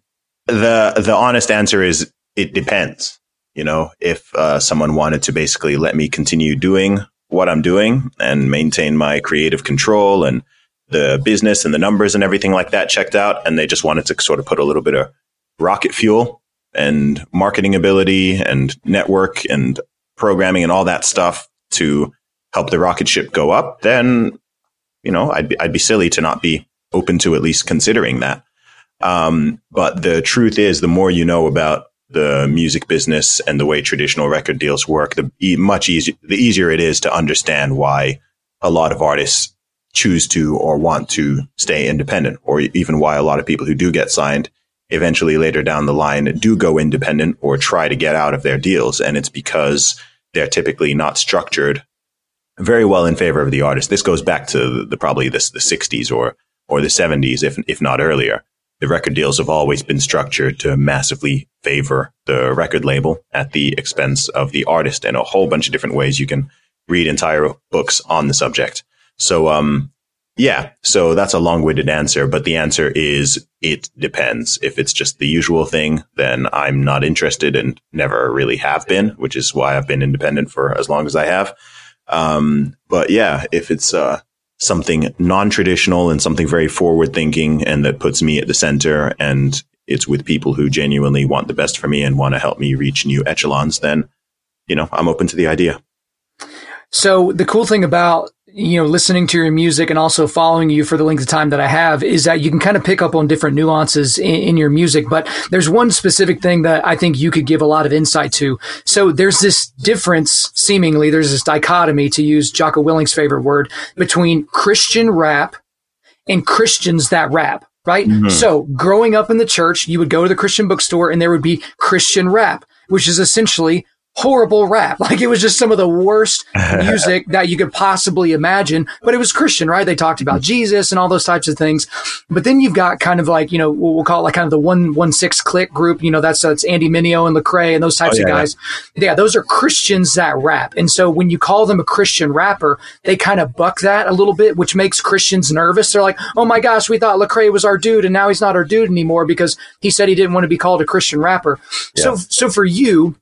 B: the, the honest answer is it depends. You know, if uh, someone wanted to basically let me continue doing what I'm doing and maintain my creative control and the business and the numbers and everything like that checked out, and they just wanted to sort of put a little bit of rocket fuel and marketing ability and network and programming and all that stuff to help the rocket ship go up, then, you know, I'd be, I'd be silly to not be open to at least considering that. Um, but the truth is, the more you know about the music business and the way traditional record deals work, the e- much easier, the easier it is to understand why a lot of artists choose to or want to stay independent, or even why a lot of people who do get signed eventually later down the line do go independent or try to get out of their deals. And it's because they're typically not structured very well in favor of the artist. This goes back to the, the probably the, the 60s or, or the 70s, if, if not earlier. The record deals have always been structured to massively favor the record label at the expense of the artist in a whole bunch of different ways. You can read entire books on the subject. So, um, yeah. So that's a long winded answer, but the answer is it depends. If it's just the usual thing, then I'm not interested and never really have been, which is why I've been independent for as long as I have. Um, but yeah, if it's, uh, something non-traditional and something very forward thinking and that puts me at the center and it's with people who genuinely want the best for me and want to help me reach new echelons, then, you know, I'm open to the idea.
A: So the cool thing about you know, listening to your music and also following you for the length of time that I have is that you can kind of pick up on different nuances in, in, your music. But there's one specific thing that I think you could give a lot of insight to. So there's this difference, seemingly, there's this dichotomy, to use Jocko Willink's favorite word, between Christian rap and Christians that rap. Right. Mm-hmm. So growing up in the church, you would go to the Christian bookstore and there would be Christian rap, which is essentially horrible rap. Like it was just some of the worst music that you could possibly imagine, but it was Christian, right? They talked about mm-hmm. Jesus and all those types of things. But then you've got kind of like, you know, we'll call it like kind of the one, one six Clique group. You know, that's, that's Andy Mineo and Lecrae and those types oh, yeah, of guys. Yeah. yeah, those are Christians that rap. And so when you call them a Christian rapper, they kind of buck that a little bit, which makes Christians nervous. They're like, oh my gosh, we thought Lecrae was our dude and now he's not our dude anymore because he said he didn't want to be called a Christian rapper. Yeah. So, so for you,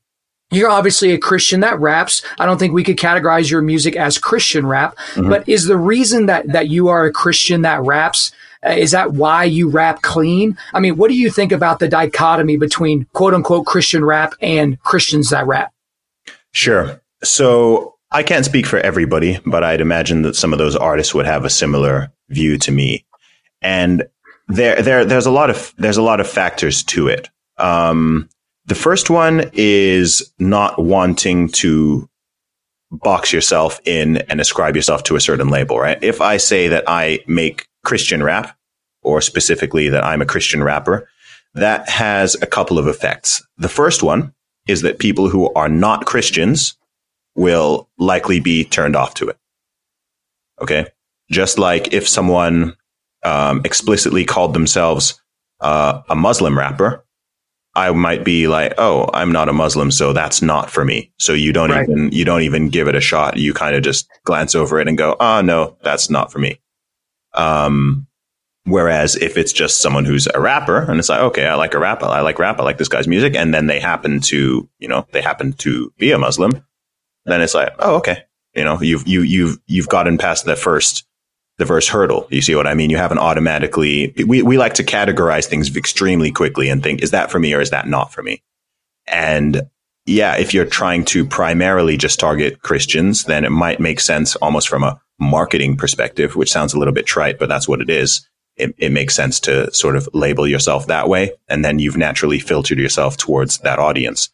A: you're obviously a Christian that raps. I don't think we could categorize your music as Christian rap, mm-hmm. but is the reason that, that you are a Christian that raps, uh, is that why you rap clean? I mean, what do you think about the dichotomy between quote unquote Christian rap and Christians that rap?
B: Sure. So I can't speak for everybody, but I'd imagine that some of those artists would have a similar view to me. And there, there, there's a lot of, there's a lot of factors to it. Um, the first one is not wanting to box yourself in and ascribe yourself to a certain label, right? If I say that I make Christian rap, or specifically that I'm a Christian rapper, that has a couple of effects. The first one is that people who are not Christians will likely be turned off to it. Okay. Just like if someone um, explicitly called themselves uh, a Muslim rapper, I might be like, oh, I'm not a Muslim, so that's not for me. So you don't right. even you don't even give it a shot. You kind of just glance over it and go, oh no, that's not for me. Um, whereas if it's just someone who's a rapper and it's like, okay, I like a rap, I like rap, I like this guy's music, and then they happen to, you know, they happen to be a Muslim, then it's like, oh, okay, you know, you've you you've you've gotten past the first the first hurdle. You see what I mean? You haven't automatically, we, we like to categorize things extremely quickly and think, is that for me or is that not for me? And yeah, if you're trying to primarily just target Christians, then it might make sense almost from a marketing perspective, which sounds a little bit trite, but that's what it is. It, it makes sense to sort of label yourself that way. And then you've naturally filtered yourself towards that audience.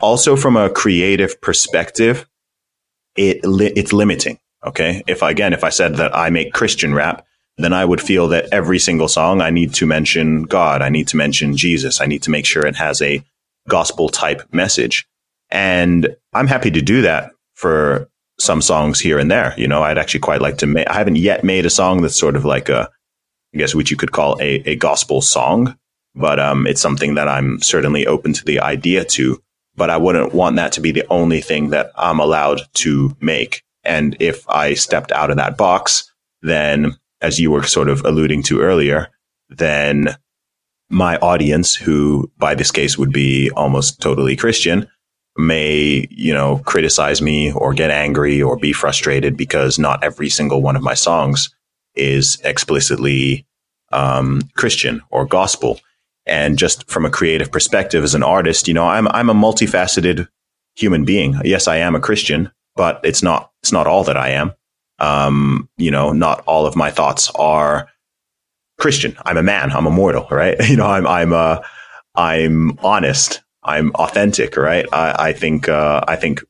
B: Also from a creative perspective, it, it's limiting Okay. If again, if I said that I make Christian rap, then I would feel that every single song I need to mention God. I need to mention Jesus. I need to make sure it has a gospel type message. And I'm happy to do that for some songs here and there. You know, I'd actually quite like to make, I haven't yet made a song that's sort of like a, I guess, which you could call a, a gospel song, but, um, it's something that I'm certainly open to the idea to, but I wouldn't want that to be the only thing that I'm allowed to make. And if I stepped out of that box, then as you were sort of alluding to earlier, then my audience, who by this case would be almost totally Christian, may, you know, criticize me or get angry or be frustrated because not every single one of my songs is explicitly um, Christian or gospel. And just from a creative perspective as an artist, you know, I'm I'm a multifaceted human being. Yes, I am a Christian, but it's not it's not all that I am. Um, you know, not all of my thoughts are Christian. I'm a man. I'm a mortal, right? You know, I'm I'm uh, I'm honest. I'm authentic, right? I, I think uh, I think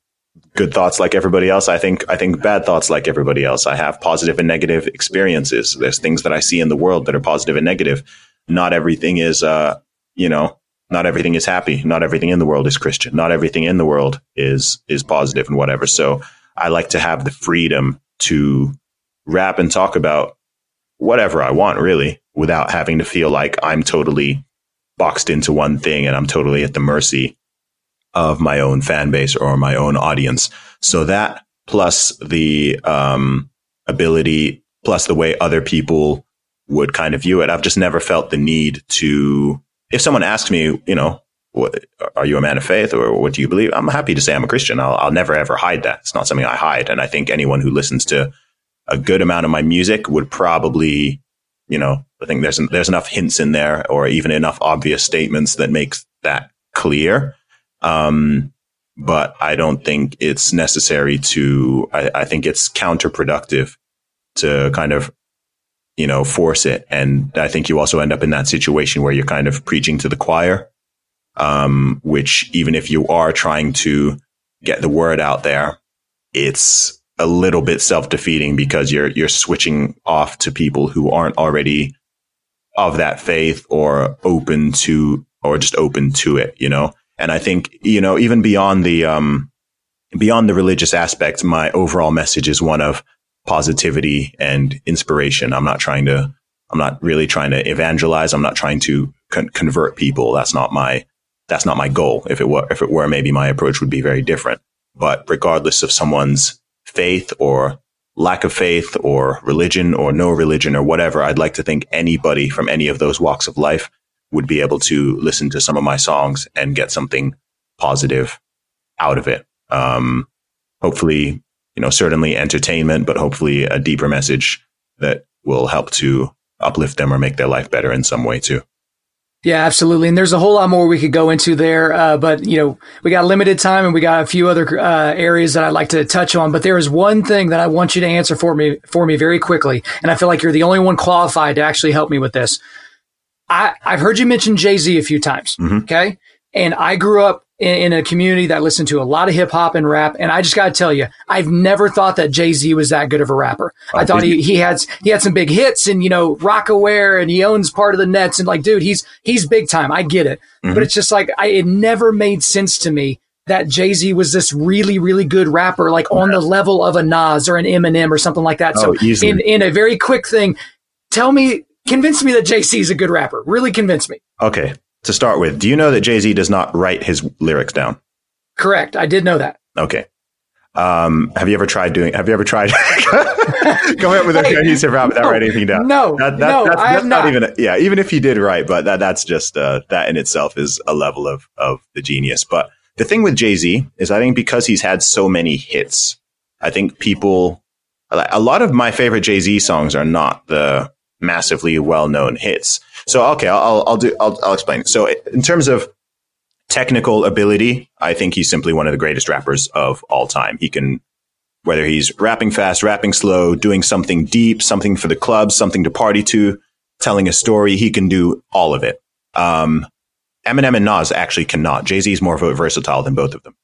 B: good thoughts like everybody else. I think I think bad thoughts like everybody else. I have positive and negative experiences. There's things that I see in the world that are positive and negative. Not everything is uh, you know, not everything is happy. Not everything in the world is Christian. Not everything in the world is is positive and whatever. So I like to have the freedom to rap and talk about whatever I want, really, without having to feel like I'm totally boxed into one thing and I'm totally at the mercy of my own fan base or my own audience. So that plus the um, ability, plus the way other people would kind of view it, I've just never felt the need to if someone asks me, you know, what, are you a man of faith or what do you believe? I'm happy to say I'm a Christian. I'll, I'll never ever hide that. It's not something I hide. And I think anyone who listens to a good amount of my music would probably, you know, I think there's, there's enough hints in there or even enough obvious statements that makes that clear. Um, but I don't think it's necessary to, I, I think it's counterproductive to kind of you know, force it. And I think you also end up in that situation where you're kind of preaching to the choir, um, which even if you are trying to get the word out there, it's a little bit self defeating because you're, you're switching off to people who aren't already of that faith or open to, or just open to it, you know? And I think, you know, even beyond the, um, beyond the religious aspect, my overall message is one of positivity and inspiration. I'm not trying to, I'm not really trying to evangelize. I'm not trying to con- convert people. That's not my, that's not my goal. If it were, if it were, maybe my approach would be very different. But regardless of someone's faith or lack of faith or religion or no religion or whatever, I'd like to think anybody from any of those walks of life would be able to listen to some of my songs and get something positive out of it. Um, hopefully, you know, certainly entertainment, but hopefully a deeper message that will help to uplift them or make their life better in some way too.
A: Yeah, absolutely. And there's a whole lot more we could go into there. Uh, but you know, we got limited time and we got a few other uh, areas that I'd like to touch on. But there is one thing that I want you to answer for me, for me very quickly. And I feel like you're the only one qualified to actually help me with this. I, I've heard you mention Jay Z a few times. Mm-hmm. Okay. And I grew up in, in a community that listened to a lot of hip hop and rap. And I just got to tell you, I've never thought that Jay Z was that good of a rapper. Oh, I thought he, he had, he had some big hits and, you know, Rocawear and he owns part of the Nets and like, dude, he's, he's big time. I get it. Mm-hmm. But it's just like, I, it never made sense to me that Jay Z was this really, really good rapper, like on the level of a Nas or an Eminem or something like that. Oh, so easily. in, in a very quick thing, tell me, convince me that Jay Z is a good rapper. Really convince me.
B: Okay to start with, do you know that Jay Z does not write his lyrics down?
A: Correct. I did know that.
B: Okay. Um, have you ever tried doing? Have you ever tried coming up with a cohesive rap without no, writing anything down?
A: No, that, that, no,
B: that's,
A: I have not.
B: not even. A, yeah, even if he did write, but that that's just uh, that in itself is a level of of the genius. But the thing with Jay Z is, I think because he's had so many hits, I think people. A lot of my favorite Jay Z songs are not the massively well known hits. So okay, I'll I'll do I'll I'll explain. So in terms of technical ability, I think he's simply one of the greatest rappers of all time. He can whether he's rapping fast, rapping slow, doing something deep, something for the club, something to party to, telling a story, he can do all of it. Um, Eminem and Nas actually cannot. Jay Z is more versatile than both of them.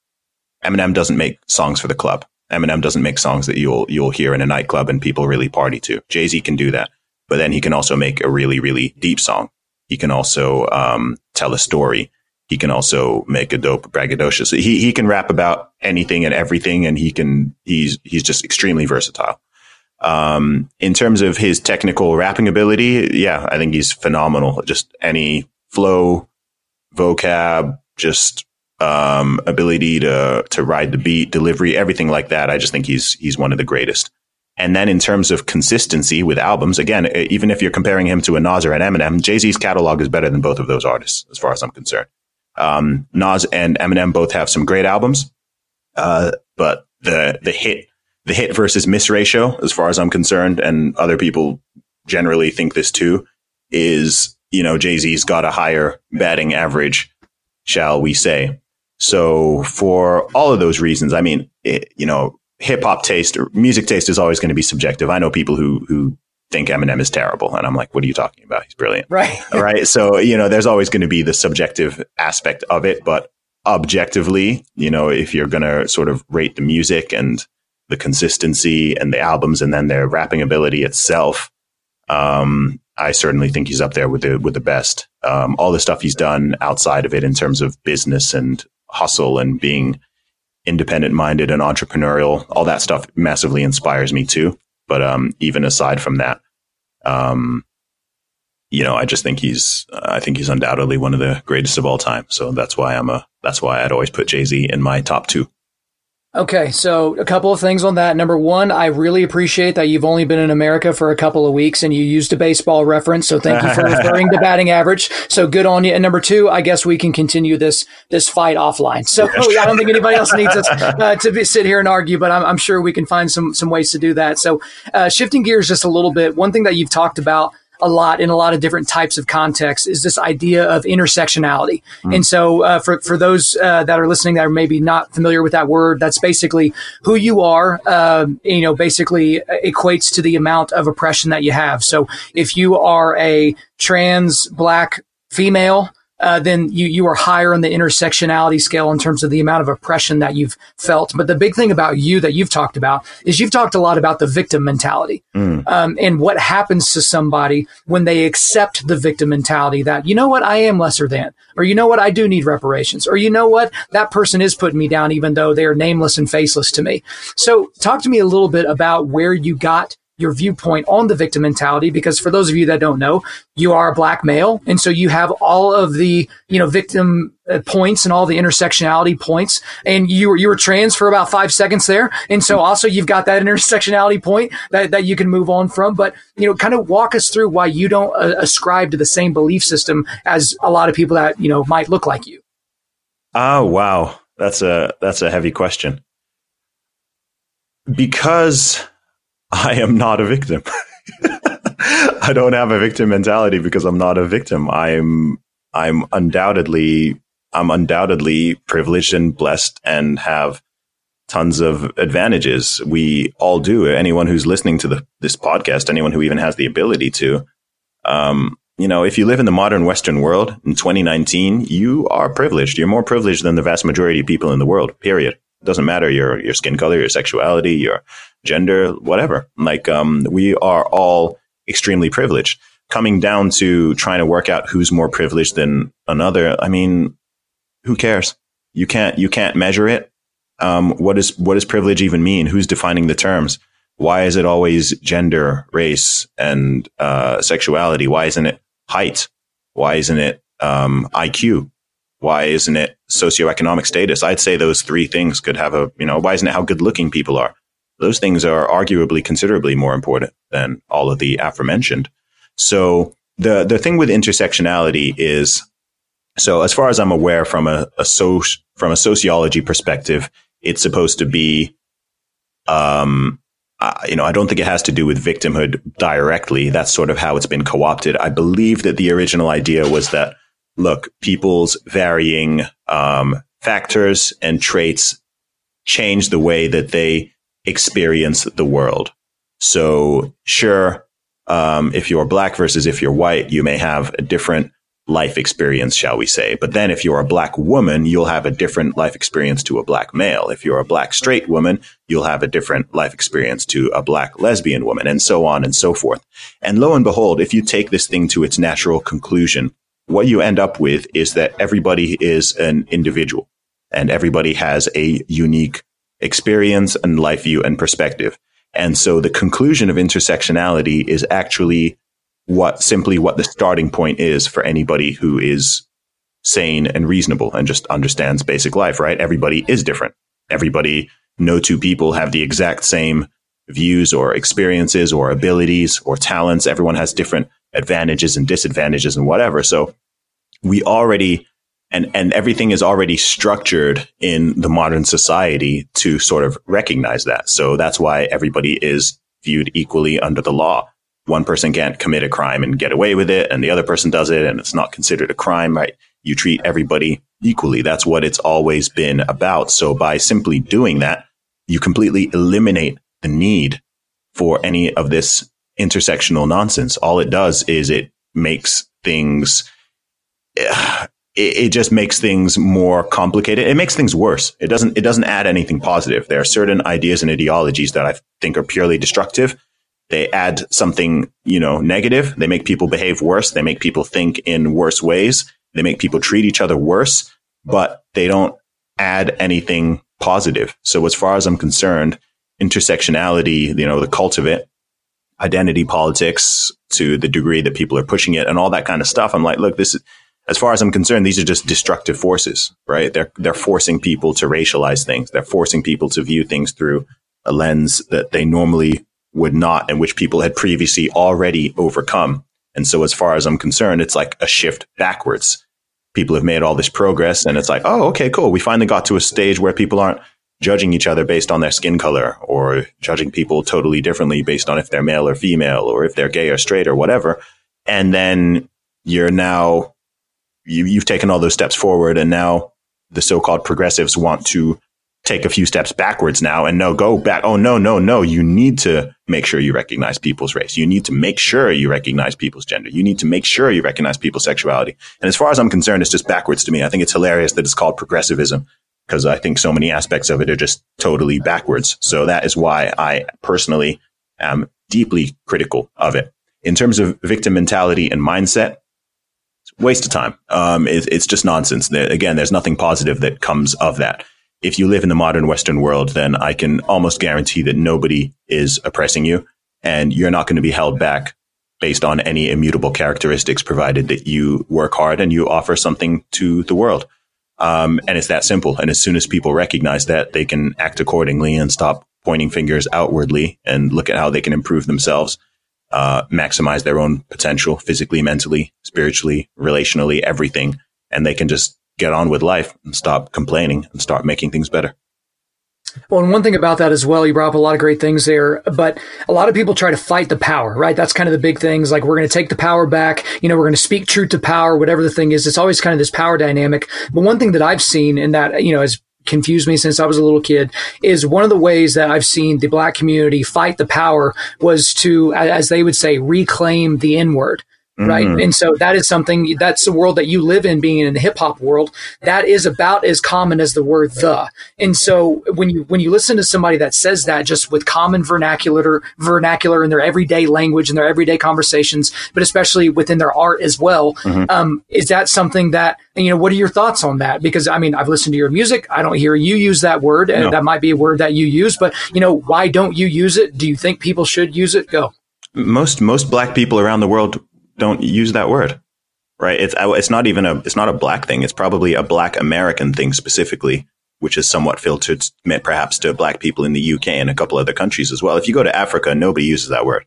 B: Eminem doesn't make songs for the club. Eminem doesn't make songs that you'll you'll hear in a nightclub and people really party to. Jay Z can do that but then he can also make a really, really deep song. He can also um, tell a story. He can also make a dope braggadocious. He he can rap about anything and everything, and he can he's he's just extremely versatile. Um, in terms of his technical rapping ability, yeah, I think he's phenomenal. Just any flow, vocab, just um, ability to to ride the beat, delivery, everything like that. I just think he's he's one of the greatest. And then in terms of consistency with albums, again, even if you're comparing him to a Nas or an Eminem, Jay Z's catalog is better than both of those artists, as far as I'm concerned. Um, Nas and Eminem both have some great albums, uh, but the the hit the hit versus miss ratio, as far as I'm concerned, and other people generally think this too, is you know Jay Z's got a higher batting average, shall we say? So for all of those reasons, I mean, it, you know, hip hop taste or music taste is always going to be subjective. I know people who who think Eminem is terrible, and I'm like, what are you talking about? He's brilliant,
A: right?
B: right. So you know, there's always going to be the subjective aspect of it, but objectively, you know, if you're going to sort of rate the music and the consistency and the albums, and then their rapping ability itself, um, I certainly think he's up there with the with the best. Um, all the stuff he's done outside of it in terms of business and hustle and being independent minded and entrepreneurial. All that stuff massively inspires me too. But um, even aside from that, um, you know, I just think he's, uh, I think he's undoubtedly one of the greatest of all time. So that's why I'm a, that's why I'd always put Jay Z in my top two.
A: Okay, so a couple of things on that. Number one, I really appreciate that you've only been in America for a couple of weeks and you used a baseball reference. So thank you for referring to batting average. So good on you. And number two, I guess we can continue this this fight offline. So I don't think anybody else needs us uh, to be, sit here and argue, but I'm, I'm, sure we can find some some ways to do that. So uh, shifting gears just a little bit, one thing that you've talked about a lot in a lot of different types of contexts is this idea of intersectionality. Mm. And so, uh, for, for those uh, that are listening that are maybe not familiar with that word, that's basically who you are, uh, you know, basically equates to the amount of oppression that you have. So if you are a trans black female, uh, then you you are higher on the intersectionality scale in terms of the amount of oppression that you've felt. But the big thing about you that you've talked about is you've talked a lot about the victim mentality mm. um, and what happens to somebody when they accept the victim mentality that you know what I am lesser than, or you know what I do need reparations, or you know what that person is putting me down even though they are nameless and faceless to me. So talk to me a little bit about where you got your viewpoint on the victim mentality because for those of you that don't know you are a black male and so you have all of the you know victim uh, points and all the intersectionality points and you were you were trans for about 5 seconds there and so also you've got that intersectionality point that, that you can move on from but you know kind of walk us through why you don't uh, ascribe to the same belief system as a lot of people that you know might look like you.
B: Oh wow. That's a that's a heavy question. Because I am not a victim. I don't have a victim mentality because I'm not a victim. I'm I'm undoubtedly I'm undoubtedly privileged and blessed and have tons of advantages. We all do. Anyone who's listening to the, this podcast, anyone who even has the ability to, um, you know, if you live in the modern Western world in 2019, you are privileged. You're more privileged than the vast majority of people in the world. Period. Doesn't matter your your skin color, your sexuality, your gender, whatever. Like, um, we are all extremely privileged. Coming down to trying to work out who's more privileged than another, I mean, who cares? You can't, you can't measure it. Um, what is, what does privilege even mean? Who's defining the terms? Why is it always gender, race, and, uh, sexuality? Why isn't it height? Why isn't it, um, IQ? Why isn't it socioeconomic status? I'd say those three things could have a, you know, why isn't it how good looking people are? those things are arguably considerably more important than all of the aforementioned. So the the thing with intersectionality is so as far as I'm aware from a, a so, from a sociology perspective, it's supposed to be um uh, you know, I don't think it has to do with victimhood directly. That's sort of how it's been co-opted. I believe that the original idea was that, look, people's varying um, factors and traits change the way that they experience the world. So sure, um, if you're black versus if you're white, you may have a different life experience, shall we say. But then if you're a black woman, you'll have a different life experience to a black male. If you're a black straight woman, you'll have a different life experience to a black lesbian woman and so on and so forth. And lo and behold, if you take this thing to its natural conclusion, what you end up with is that everybody is an individual and everybody has a unique experience and life view and perspective. And so the conclusion of intersectionality is actually what simply what the starting point is for anybody who is sane and reasonable and just understands basic life, right? Everybody is different. Everybody, no two people have the exact same views or experiences or abilities or talents. Everyone has different advantages and disadvantages and whatever. So we already and and everything is already structured in the modern society to sort of recognize that. So that's why everybody is viewed equally under the law. One person can't commit a crime and get away with it, and the other person does it, and it's not considered a crime, right? You treat everybody equally. That's what it's always been about. So by simply doing that, you completely eliminate the need for any of this intersectional nonsense. All it does is it makes things it, it, just makes things more complicated. It makes things worse. It doesn't, it doesn't add anything positive. There are certain ideas and ideologies that I think are purely destructive. They add something, you know, negative. They make people behave worse. They make people think in worse ways. They make people treat each other worse, but they don't add anything positive. So as far as I'm concerned, intersectionality, you know, the cult of it, identity politics to the degree that people are pushing it and all that kind of stuff. I'm like, look, this is, as far as I'm concerned, these are just destructive forces, right? They're, they're forcing people to racialize things. They're forcing people to view things through a lens that they normally would not and which people had previously already overcome. And so as far as I'm concerned, it's like a shift backwards. People have made all this progress and it's like, oh, okay, cool. We finally got to a stage where people aren't judging each other based on their skin color or judging people totally differently based on if they're male or female or if they're gay or straight or whatever. And then you're now you, you've taken all those steps forward and now the so-called progressives want to take a few steps backwards now and no go back oh no no no you need to make sure you recognize people's race. You need to make sure you recognize people's gender. You need to make sure you recognize people's sexuality. And as far as I'm concerned, it's just backwards to me. I think it's hilarious that it's called progressivism because I think so many aspects of it are just totally backwards. So that is why I personally am deeply critical of it. In terms of victim mentality and mindset, waste of time. Um, it, it's just nonsense. Again, there's nothing positive that comes of that. If you live in the modern Western world, then I can almost guarantee that nobody is oppressing you and you're not going to be held back based on any immutable characteristics, provided that you work hard and you offer something to the world. Um, and it's that simple. And as soon as people recognize that, they can act accordingly and stop pointing fingers outwardly and look at how they can improve themselves uh, maximize their own potential physically, mentally, spiritually, relationally, everything. And they can just get on with life and stop complaining and start making things better.
A: Well, and one thing about that as well, you brought up a lot of great things there, but a lot of people try to fight the power, right? That's kind of the big things. Like we're going to take the power back. You know, we're going to speak truth to power, whatever the thing is. It's always kind of this power dynamic. But one thing that I've seen in that, you know, as confused me since I was a little kid is one of the ways that I've seen the black community fight the power was to, as they would say, reclaim the N word right? Mm-hmm. And so that is something that's the world that you live in, being in the hip hop world. That is about as common as the word the. And so when you when you listen to somebody that says that just with common vernacular vernacular in their everyday language and their everyday conversations, but especially within their art as well, mm-hmm. um, is that something that you know? What are your thoughts on that? Because I mean, I've listened to your music. I don't hear you use that word, and no. that might be a word that you use. But you know, why don't you use it? Do you think people should use it? Go
B: most most black people around the world don't use that word, right? It's it's not even a it's not a black thing. It's probably a black American thing specifically, which is somewhat filtered perhaps to black people in the UK and a couple other countries as well. If you go to Africa, nobody uses that word,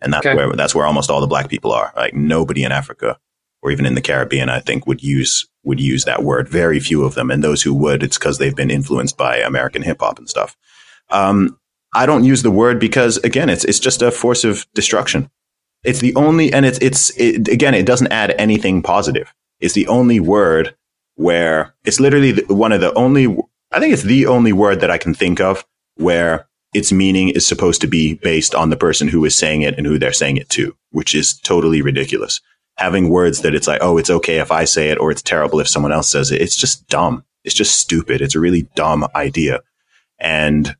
B: and that's okay. where that's where almost all the black people are. Like nobody in Africa or even in the Caribbean, I think would use would use that word. Very few of them, and those who would, it's because they've been influenced by American hip hop and stuff. Um, I don't use the word because again, it's it's just a force of destruction. It's the only, and it's, it's, it, again, it doesn't add anything positive. It's the only word where it's literally one of the only, I think it's the only word that I can think of where its meaning is supposed to be based on the person who is saying it and who they're saying it to, which is totally ridiculous. Having words that it's like, oh, it's okay if I say it or it's terrible if someone else says it. It's just dumb. It's just stupid. It's a really dumb idea. And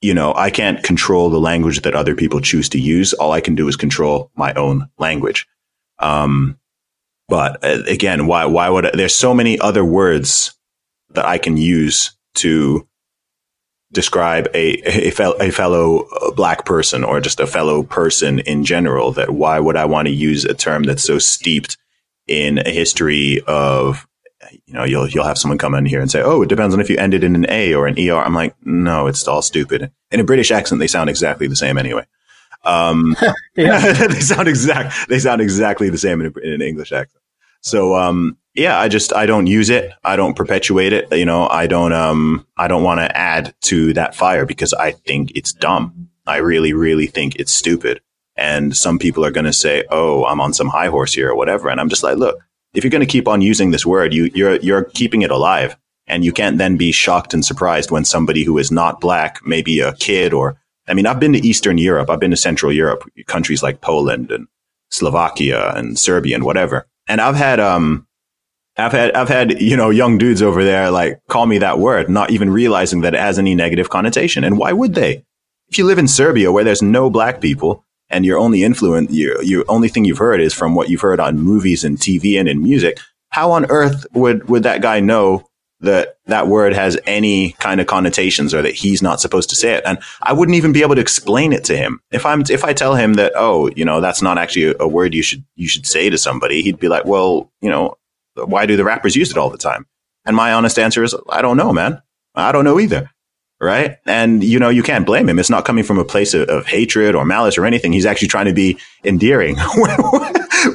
B: you know, I can't control the language that other people choose to use. All I can do is control my own language. Um, but uh, again, why, why would, I, there's so many other words that I can use to describe a, a, a fellow uh, black person or just a fellow person in general that why would I want to use a term that's so steeped in a history of you know, you'll you'll have someone come in here and say, "Oh, it depends on if you ended in an A or an ER." I'm like, no, it's all stupid. In a British accent, they sound exactly the same anyway. Um, they sound exact. They sound exactly the same in, a, in an English accent. So, um, yeah, I just I don't use it. I don't perpetuate it. You know, I don't um I don't want to add to that fire because I think it's dumb. I really, really think it's stupid. And some people are going to say, "Oh, I'm on some high horse here" or whatever. And I'm just like, look, if you're going to keep on using this word, you, you're, you're keeping it alive. And you can't then be shocked and surprised when somebody who is not black, maybe a kid or, I mean, I've been to Eastern Europe. I've been to Central Europe, countries like Poland and Slovakia and Serbia and whatever. And I've had, um, I've had, I've had, you know, young dudes over there like call me that word, not even realizing that it has any negative connotation. And why would they? If you live in Serbia where there's no black people, and your only influence, your, your only thing you've heard is from what you've heard on movies and TV and in music, how on earth would, would that guy know that that word has any kind of connotations or that he's not supposed to say it. And I wouldn't even be able to explain it to him. If I'm, if I tell him that, oh, you know, that's not actually a, word you should, you should say to somebody, he'd be like, well, you know, why do the rappers use it all the time? And my honest answer is, I don't know, man. I don't know either right? And you know, you can't blame him. It's not coming from a place of, of hatred or malice or anything. He's actually trying to be endearing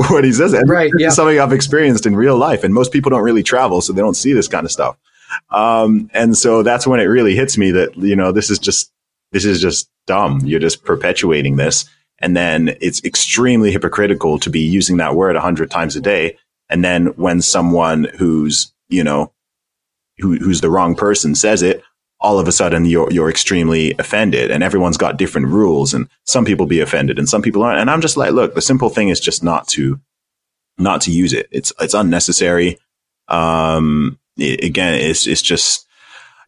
B: what he says. And right. Yeah. Something I've experienced in real life, and most people don't really travel, so they don't see this kind of stuff. Um, and so that's when it really hits me that you know this is just this is just dumb. You're just perpetuating this, and then it's extremely hypocritical to be using that word a hundred times a day. And then when someone who's you know who, who's the wrong person says it, all of a sudden you're, you're extremely offended and everyone's got different rules and some people be offended and some people aren't. And I'm just like, look, the simple thing is just not to, not to use it. It's, it's unnecessary. Um, it, again, it's, it's just,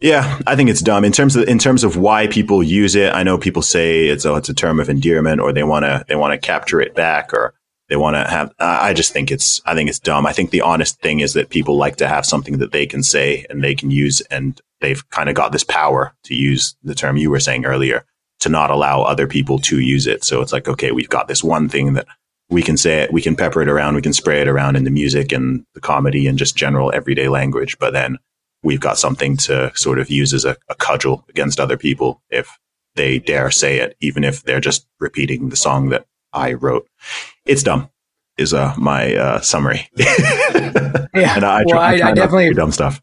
B: yeah, I think it's dumb in terms of in terms of why people use it. I know people say it's oh, it's a term of endearment, or they want to they want to capture it back, or they want to have. I just think it's I think it's dumb. I think the honest thing is that people like to have something that they can say and they can use, and they've kind of got this power to use the term you were saying earlier to not allow other people to use it. So it's like okay, we've got this one thing that we can say it, we can pepper it around, we can spray it around in the music and the comedy and just general everyday language, but then we've got something to sort of use as a, a cudgel against other people if they dare say it, even if they're just repeating the song that I wrote. It's dumb, is uh, my uh, summary.
A: yeah, I, well, I, I definitely
B: dumb stuff.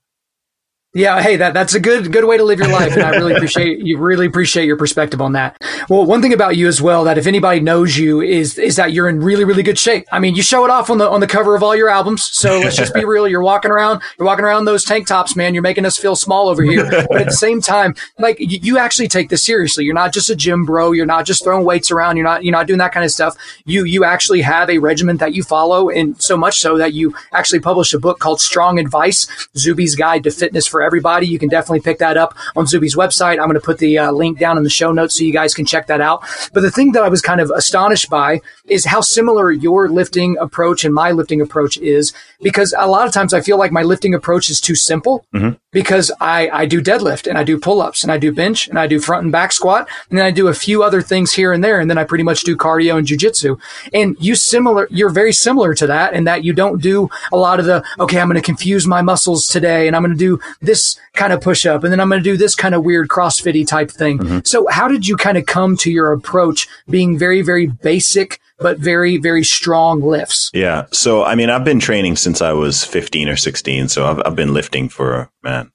A: Yeah, hey, that that's a good good way to live your life, and I really appreciate you really appreciate your perspective on that. Well, one thing about you as well that if anybody knows you is is that you're in really really good shape. I mean, you show it off on the on the cover of all your albums. So let's just be real. You're walking around, you're walking around those tank tops, man. You're making us feel small over here, but at the same time, like you, you actually take this seriously. You're not just a gym bro. You're not just throwing weights around. You're not you're not doing that kind of stuff. You you actually have a regimen that you follow, and so much so that you actually publish a book called Strong Advice: Zuby's Guide to Fitness for Everybody. You can definitely pick that up on Zuby's website. I'm going to put the uh, link down in the show notes so you guys can check that out. But the thing that I was kind of astonished by is how similar your lifting approach and my lifting approach is because a lot of times I feel like my lifting approach is too simple mm-hmm. because I, I do deadlift and I do pull ups and I do bench and I do front and back squat and then I do a few other things here and there. And then I pretty much do cardio and jujitsu. And you similar, you're very similar to that in that you don't do a lot of the, okay, I'm going to confuse my muscles today and I'm going to do this kind of push up and then I'm going to do this kind of weird CrossFitty type thing. Mm-hmm. So how did you kind of come to your approach being very, very basic, but very, very strong lifts?
B: Yeah. So, I mean, I've been training since I was 15 or 16. So I've, I've been lifting for, man,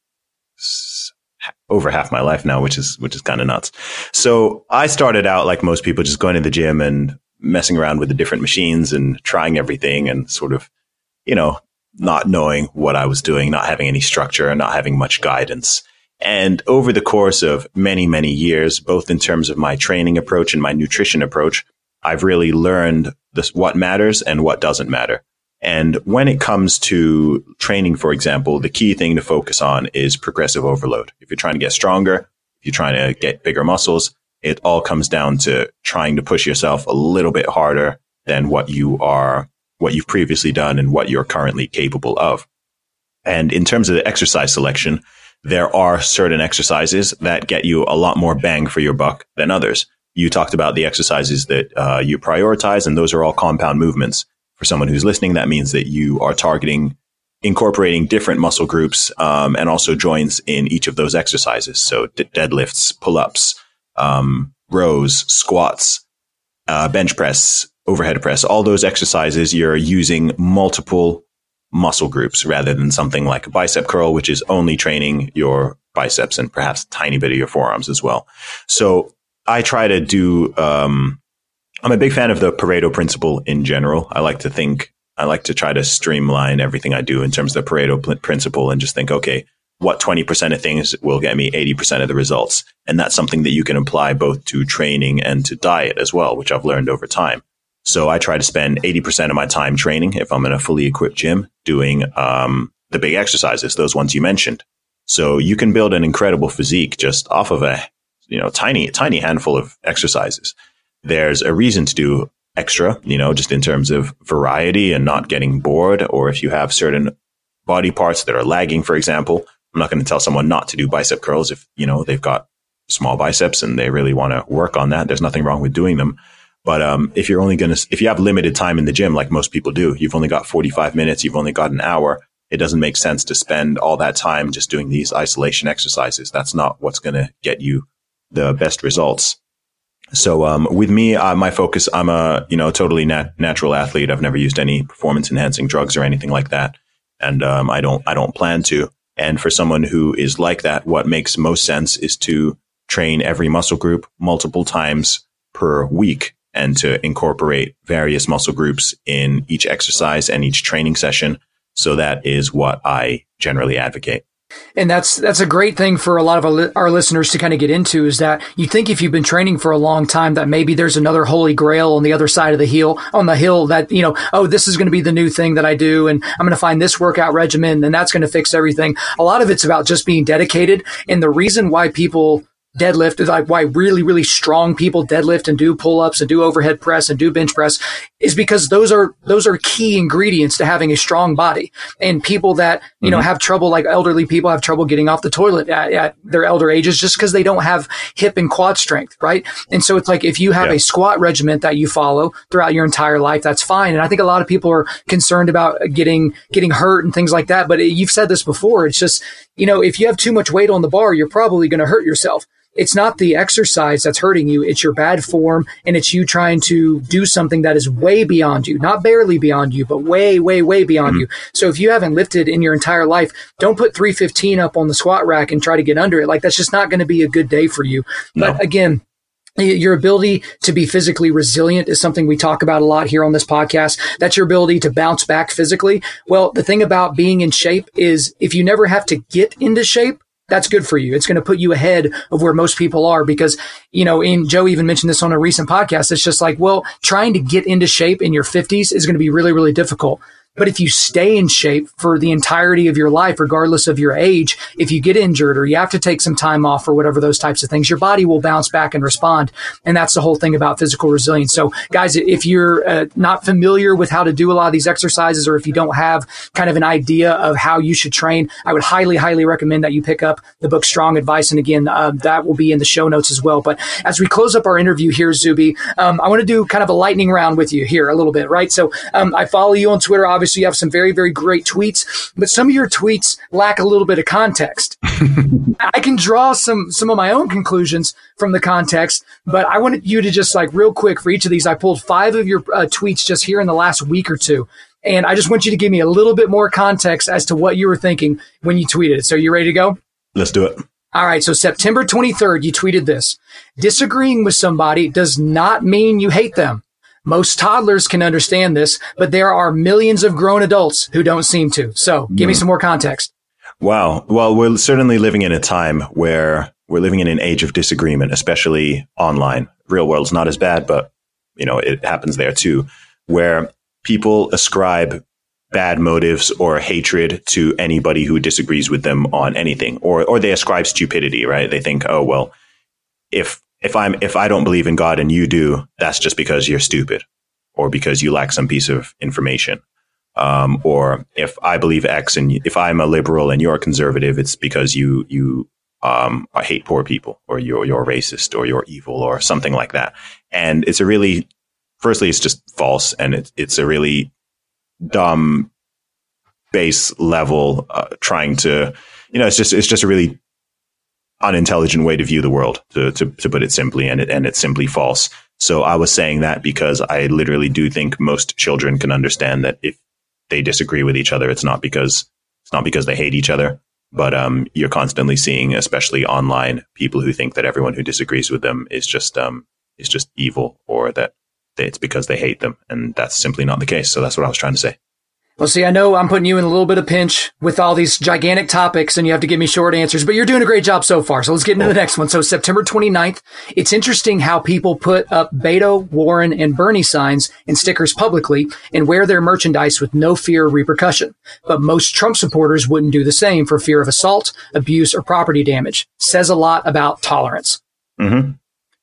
B: over half my life now, which is, which is kind of nuts. So I started out like most people just going to the gym and messing around with the different machines and trying everything and sort of, you know, not knowing what I was doing, not having any structure and not having much guidance. And over the course of many, many years, both in terms of my training approach and my nutrition approach, I've really learned this, what matters and what doesn't matter. And when it comes to training, for example, the key thing to focus on is progressive overload. If you're trying to get stronger, if you're trying to get bigger muscles, it all comes down to trying to push yourself a little bit harder than what you are what you've previously done and what you're currently capable of. And in terms of the exercise selection, there are certain exercises that get you a lot more bang for your buck than others. You talked about the exercises that uh, you prioritize, and those are all compound movements. For someone who's listening, that means that you are targeting incorporating different muscle groups um, and also joints in each of those exercises. So d- deadlifts, pull-ups, um, rows, squats, uh, bench press, overhead press, all those exercises, you're using multiple muscle groups rather than something like a bicep curl, which is only training your biceps and perhaps a tiny bit of your forearms as well. So I try to do, um, I'm a big fan of the Pareto principle in general. I like to think, I like to try to streamline everything I do in terms of the Pareto principle and just think, okay, what 20% of things will get me 80% of the results? And that's something that you can apply both to training and to diet as well, which I've learned over time. So I try to spend 80% of my time training if I'm in a fully equipped gym doing um, the big exercises, those ones you mentioned. So you can build an incredible physique just off of a, you know, tiny, tiny handful of exercises. There's a reason to do extra, you know, just in terms of variety and not getting bored. Or if you have certain body parts that are lagging, for example, I'm not going to tell someone not to do bicep curls if, you know, they've got small biceps and they really want to work on that. There's nothing wrong with doing them. But um, if you're only going to, if you have limited time in the gym, like most people do, you've only got 45 minutes, you've only got an hour. It doesn't make sense to spend all that time just doing these isolation exercises. That's not what's going to get you the best results. So um, with me, uh, my focus, I'm a you know totally nat- natural athlete. I've never used any performance enhancing drugs or anything like that, and um, I don't I don't plan to. And for someone who is like that, what makes most sense is to train every muscle group multiple times per week and to incorporate various muscle groups in each exercise and each training session. So that is what I generally advocate.
A: And that's that's a great thing for a lot of our, listeners to kind of get into is that you think if you've been training for a long time that maybe there's another holy grail on the other side of the hill on the hill that you know oh this is going to be the new thing that I do and I'm going to find this workout regimen and that's going to fix everything. A lot of it's about just being dedicated and the reason why people deadlift is like why really, really strong people deadlift and do pull ups and do overhead press and do bench press is because those are, those are key ingredients to having a strong body. And people that, you mm-hmm. know, have trouble, like elderly people have trouble getting off the toilet at, at their elder ages just because they don't have hip and quad strength, right? And so it's like if you have yeah. a squat regiment that you follow throughout your entire life, that's fine. And I think a lot of people are concerned about getting, getting hurt and things like that. But you've said this before. It's just, you know, if you have too much weight on the bar, you're probably going to hurt yourself it's not the exercise that's hurting you. It's your bad form and it's you trying to do something that is way beyond you, not barely beyond you, but way, way, way beyond mm-hmm. you. So if you haven't lifted in your entire life, don't put 315 up on the squat rack and try to get under it. Like that's just not going to be a good day for you. No. But again, your ability to be physically resilient is something we talk about a lot here on this podcast. That's your ability to bounce back physically. Well, the thing about being in shape is if you never have to get into shape, that's good for you. It's going to put you ahead of where most people are because, you know, and Joe even mentioned this on a recent podcast. It's just like, well, trying to get into shape in your 50s is going to be really, really difficult. But if you stay in shape for the entirety of your life, regardless of your age, if you get injured or you have to take some time off or whatever those types of things, your body will bounce back and respond. And that's the whole thing about physical resilience. So guys, if you're uh, not familiar with how to do a lot of these exercises, or if you don't have kind of an idea of how you should train, I would highly, highly recommend that you pick up the book Strong Advice. And again, uh, that will be in the show notes as well. But as we close up our interview here, Zuby, um, I want to do kind of a lightning round with you here a little bit, right? So um, I follow you on Twitter, obviously obviously you have some very, very great tweets, but some of your tweets lack a little bit of context. I can draw some, some of my own conclusions from the context, but I wanted you to just like real quick for each of these. I pulled five of your uh, tweets just here in the last week or two. And I just want you to give me a little bit more context as to what you were thinking when you tweeted it. So you ready to go?
B: Let's do it.
A: All right. So September 23rd, you tweeted this. Disagreeing with somebody does not mean you hate them. Most toddlers can understand this, but there are millions of grown adults who don't seem to. So give me hmm. some more context.
B: Wow. Well, we're certainly living in a time where we're living in an age of disagreement, especially online. Real world's not as bad, but you know, it happens there too, where people ascribe bad motives or hatred to anybody who disagrees with them on anything, or, or they ascribe stupidity, right? They think, oh, well, if if I'm if I don't believe in God and you do, that's just because you're stupid, or because you lack some piece of information. Um, or if I believe X and if I'm a liberal and you're a conservative, it's because you you um, hate poor people, or you're you're racist, or you're evil, or something like that. And it's a really, firstly, it's just false, and it's it's a really dumb base level uh, trying to, you know, it's just it's just a really unintelligent way to view the world, to, to, to put it simply, and it, and it's simply false. So I was saying that because I literally do think most children can understand that if they disagree with each other, it's not because it's not because they hate each other, but um, you're constantly seeing, especially online, people who think that everyone who disagrees with them is just um, is just evil, or that it's because they hate them, and that's simply not the case. So that's what I was trying to say.
A: Well, see, I know I'm putting you in a little bit of pinch with all these gigantic topics and you have to give me short answers, but you're doing a great job so far. So let's get into the next one. So September 29th, it's interesting how people put up Beto, Warren, and Bernie signs and stickers publicly and wear their merchandise with no fear of repercussion. But most Trump supporters wouldn't do the same for fear of assault, abuse, or property damage. Says a lot about tolerance.
B: Mm-hmm.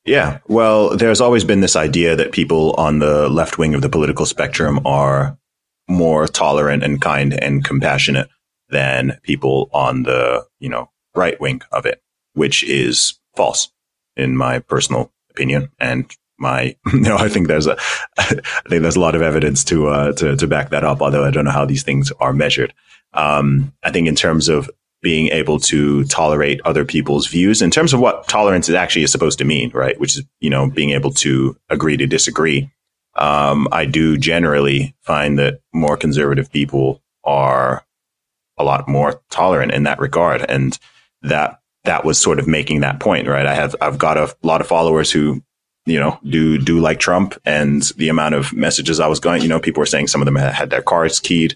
B: Yeah. Well, there's always been this idea that people on the left wing of the political spectrum are more tolerant and kind and compassionate than people on the, you know, right wing of it, which is false in my personal opinion. And my, you know, I think there's a, I think there's a lot of evidence to, uh, to, to back that up, although I don't know how these things are measured. Um, I think in terms of being able to tolerate other people's views, in terms of what tolerance is actually is supposed to mean, right? Which is, you know, being able to agree to disagree um, I do generally find that more conservative people are a lot more tolerant in that regard. And that, that was sort of making that point, right? I have, I've got a lot of followers who, you know, do, do like Trump and the amount of messages I was going, you know, people were saying some of them had, had their cars keyed.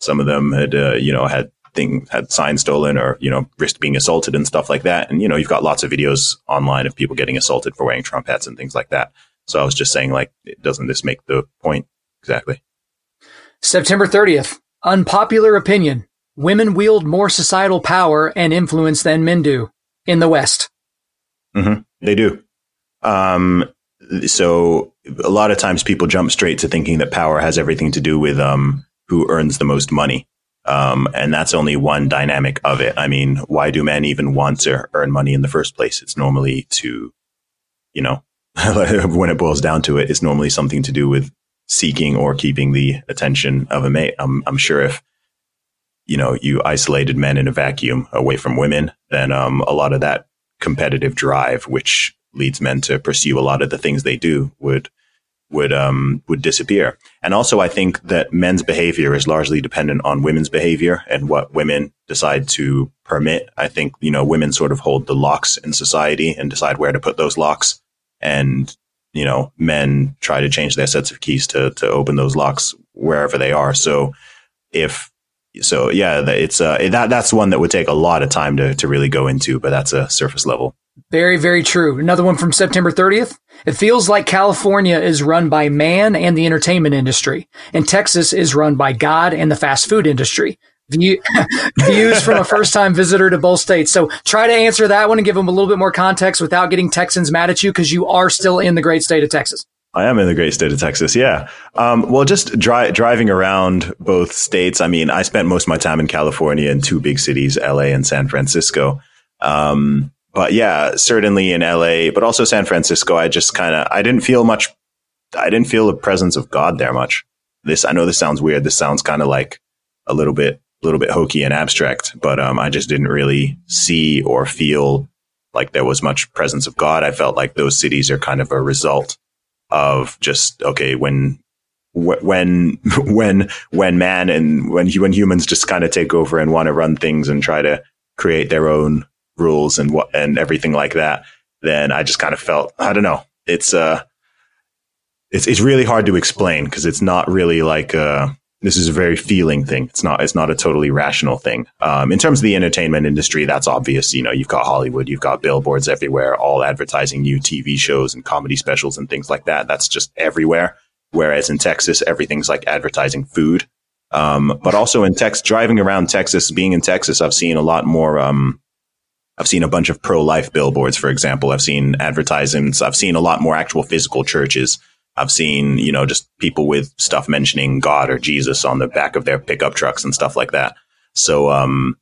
B: Some of them had, uh, you know, had thing had signs stolen or you know risked being assaulted and stuff like that. And you know you've got lots of videos online of people getting assaulted for wearing Trump hats and things like that. So I was just saying, like, doesn't this make the point exactly?
A: September 30th, unpopular opinion. Women wield more societal power and influence than men do in the West.
B: Mm-hmm. They do. Um, so a lot of times people jump straight to thinking that power has everything to do with um, who earns the most money. Um, and that's only one dynamic of it. I mean, why do men even want to earn money in the first place? It's normally to, you know, when it boils down to it, it's normally something to do with seeking or keeping the attention of a mate. I'm, I'm sure if, you know, you isolated men in a vacuum away from women, then um, a lot of that competitive drive, which leads men to pursue a lot of the things they do, would would um, would disappear. And also, I think that men's behavior is largely dependent on women's behavior and what women decide to permit. I think you know women sort of hold the locks in society and decide where to put those locks, and you know men try to change their sets of keys to to open those locks wherever they are. So if so, yeah, it's uh, that that's one that would take a lot of time to to really go into, but that's a surface level.
A: Very, very true. Another one from September 30th. It feels like California is run by man and the entertainment industry, and Texas is run by God and the fast food industry. View, views from a first time visitor to both states. So try to answer that one and give them a little bit more context without getting Texans mad at you because you are still in the great state of Texas.
B: I am in the great state of Texas. Yeah. Um, well, just dri- driving around both states. I mean, I spent most of my time in California in two big cities, LA and San Francisco. Um, but yeah, certainly in LA, but also San Francisco, I just kind of, I didn't feel much, I didn't feel the presence of God there much. This, I know this sounds weird. This sounds kind of like a little bit, a little bit hokey and abstract, but, um, I just didn't really see or feel like there was much presence of God. I felt like those cities are kind of a result of just, okay, when, when, when, when man and when, when humans just kind of take over and want to run things and try to create their own rules and what and everything like that, then I just kind of felt I don't know. It's uh, it's it's really hard to explain because it's not really like uh, this is a very feeling thing. It's not it's not a totally rational thing. Um, in terms of the entertainment industry, that's obvious. You know, you've got Hollywood, you've got billboards everywhere, all advertising new TV shows and comedy specials and things like that. That's just everywhere. Whereas in Texas, everything's like advertising food. Um, but also in Texas, driving around Texas, being in Texas, I've seen a lot more um, I've seen a bunch of pro life billboards, for example. I've seen advertisements. I've seen a lot more actual physical churches. I've seen, you know, just people with stuff mentioning God or Jesus on the back of their pickup trucks and stuff like that. So, um,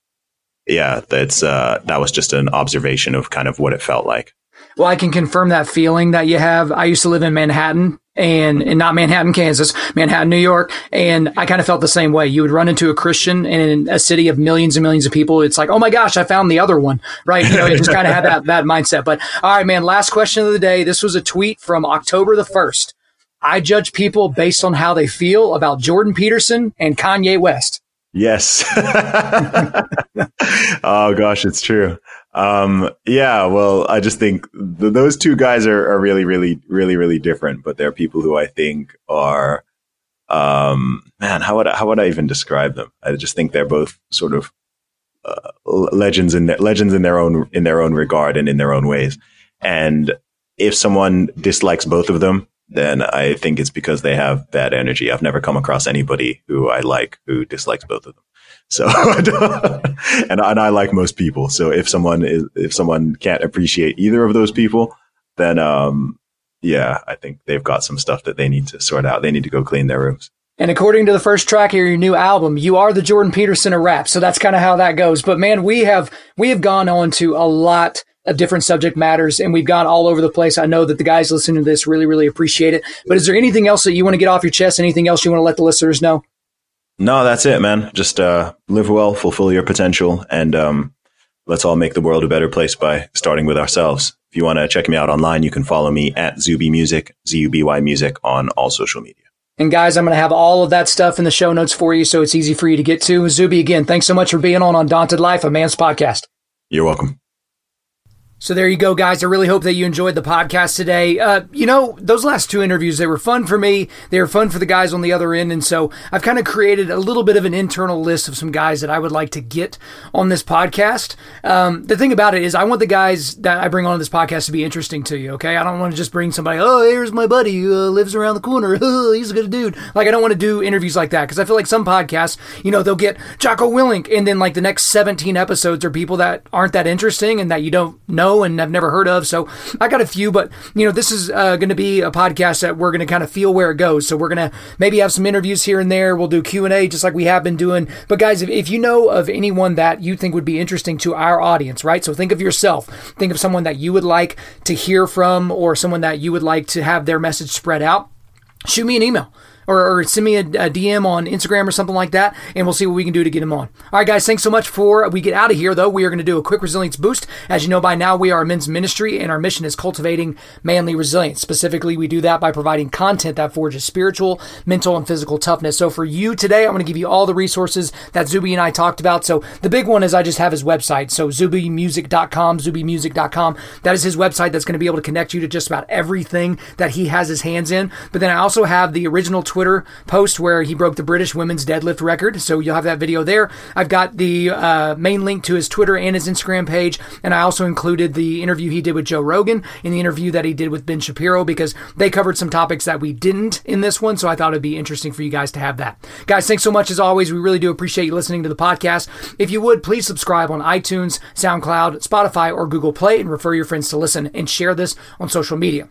B: yeah, that's, uh, that was just an observation of kind of what it felt like.
A: Well, I can confirm that feeling that you have. I used to live in Manhattan and, and not Manhattan, Kansas, Manhattan, New York. And I kind of felt the same way. You would run into a Christian in a city of millions and millions of people. It's like, oh my gosh, I found the other one, right? You know, it just kind of had that, that mindset. But all right, man, last question of the day. This was a tweet from October the 1st. I judge people based on how they feel about Jordan Peterson and Kanye West.
B: Yes. oh gosh, it's true. Um, yeah, well, I just think th- those two guys are, are really, really, really, really different, but they're people who I think are, um, man, how would I, how would I even describe them? I just think they're both sort of, uh, legends in their, legends in their own, in their own regard and in their own ways. And if someone dislikes both of them, then I think it's because they have bad energy. I've never come across anybody who I like who dislikes both of them. So, and, and I like most people. So if someone is, if someone can't appreciate either of those people, then, um, yeah, I think they've got some stuff that they need to sort out. They need to go clean their rooms.
A: And according to the first track of your new album, you are the Jordan Peterson of rap. So that's kind of how that goes. But man, we have, we have gone on to a lot of different subject matters and we've gone all over the place. I know that the guys listening to this really, really appreciate it. But is there anything else that you want to get off your chest? Anything else you want to let the listeners know?
B: No, that's it, man. Just uh, live well, fulfill your potential, and um, let's all make the world a better place by starting with ourselves. If you want to check me out online, you can follow me at Zuby Music, Z U B Y Music, on all social media.
A: And guys, I'm going to have all of that stuff in the show notes for you, so it's easy for you to get to. Zuby, again, thanks so much for being on Undaunted Life, a man's podcast.
B: You're welcome.
A: So there you go, guys. I really hope that you enjoyed the podcast today. Uh, you know, those last two interviews, they were fun for me. They were fun for the guys on the other end. And so I've kind of created a little bit of an internal list of some guys that I would like to get on this podcast. Um, the thing about it is I want the guys that I bring on this podcast to be interesting to you. Okay. I don't want to just bring somebody, oh, here's my buddy who uh, lives around the corner. he's a good dude. Like, I don't want to do interviews like that because I feel like some podcasts, you know, they'll get Jocko Willink and then like the next 17 episodes are people that aren't that interesting and that you don't know know and I've never heard of. So I got a few, but you know, this is uh, going to be a podcast that we're going to kind of feel where it goes. So we're going to maybe have some interviews here and there. We'll do Q and A just like we have been doing. But guys, if, if you know of anyone that you think would be interesting to our audience, right? So think of yourself. Think of someone that you would like to hear from or someone that you would like to have their message spread out. Shoot me an email or, or send me a, a, DM on Instagram or something like that, and we'll see what we can do to get him on. All right, guys, thanks so much for we get out of here. Though we are going to do a quick resilience boost. As you know by now, we are a men's ministry, and our mission is cultivating manly resilience. Specifically, we do that by providing content that forges spiritual, mental, and physical toughness. So for you today, I'm going to give you all the resources that Zuby and I talked about. So the big one is I just have his website. So zubymusic.com, zubymusic.com. That is his website. That's going to be able to connect you to just about everything that he has his hands in. But then I also have the original Twitter Twitter post where he broke the British women's deadlift record. So you'll have that video there. I've got the uh, main link to his Twitter and his Instagram page. And I also included the interview he did with Joe Rogan in the interview that he did with Ben Shapiro because they covered some topics that we didn't in this one. So I thought it'd be interesting for you guys to have that. Guys, thanks so much as always. We really do appreciate you listening to the podcast. If you would, please subscribe on iTunes, SoundCloud, Spotify, or Google Play and refer your friends to listen and share this on social media.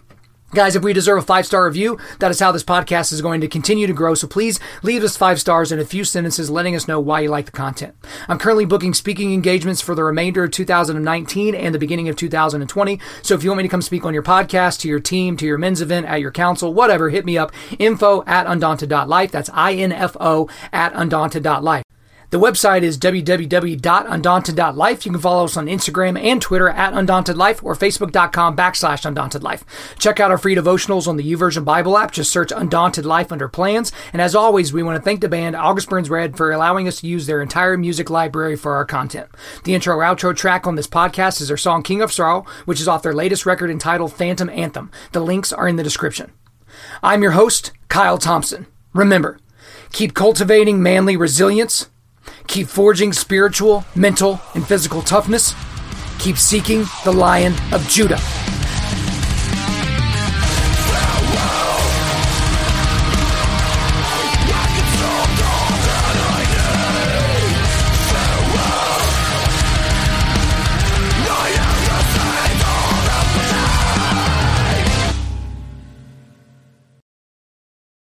A: Guys, if we deserve a five star review, that is how this podcast is going to continue to grow. So please leave us five stars and a few sentences letting us know why you like the content. I'm currently booking speaking engagements for the remainder of 2019 and the beginning of 2020. So if you want me to come speak on your podcast, to your team, to your men's event, at your council, whatever, hit me up. Info at undaunted.life. That's I-N-F-O at undaunted.life. The website is www.undaunted.life. You can follow us on Instagram and Twitter at undauntedlife or facebook.com backslash undauntedlife. Check out our free devotionals on the YouVersion Bible app. Just search Undaunted Life under plans. And as always, we want to thank the band August Burns Red for allowing us to use their entire music library for our content. The intro outro track on this podcast is their song King of Sorrow, which is off their latest record entitled Phantom Anthem. The links are in the description. I'm your host, Kyle Thompson. Remember, keep cultivating manly resilience Keep forging spiritual, mental, and physical toughness. Keep seeking the Lion of Judah.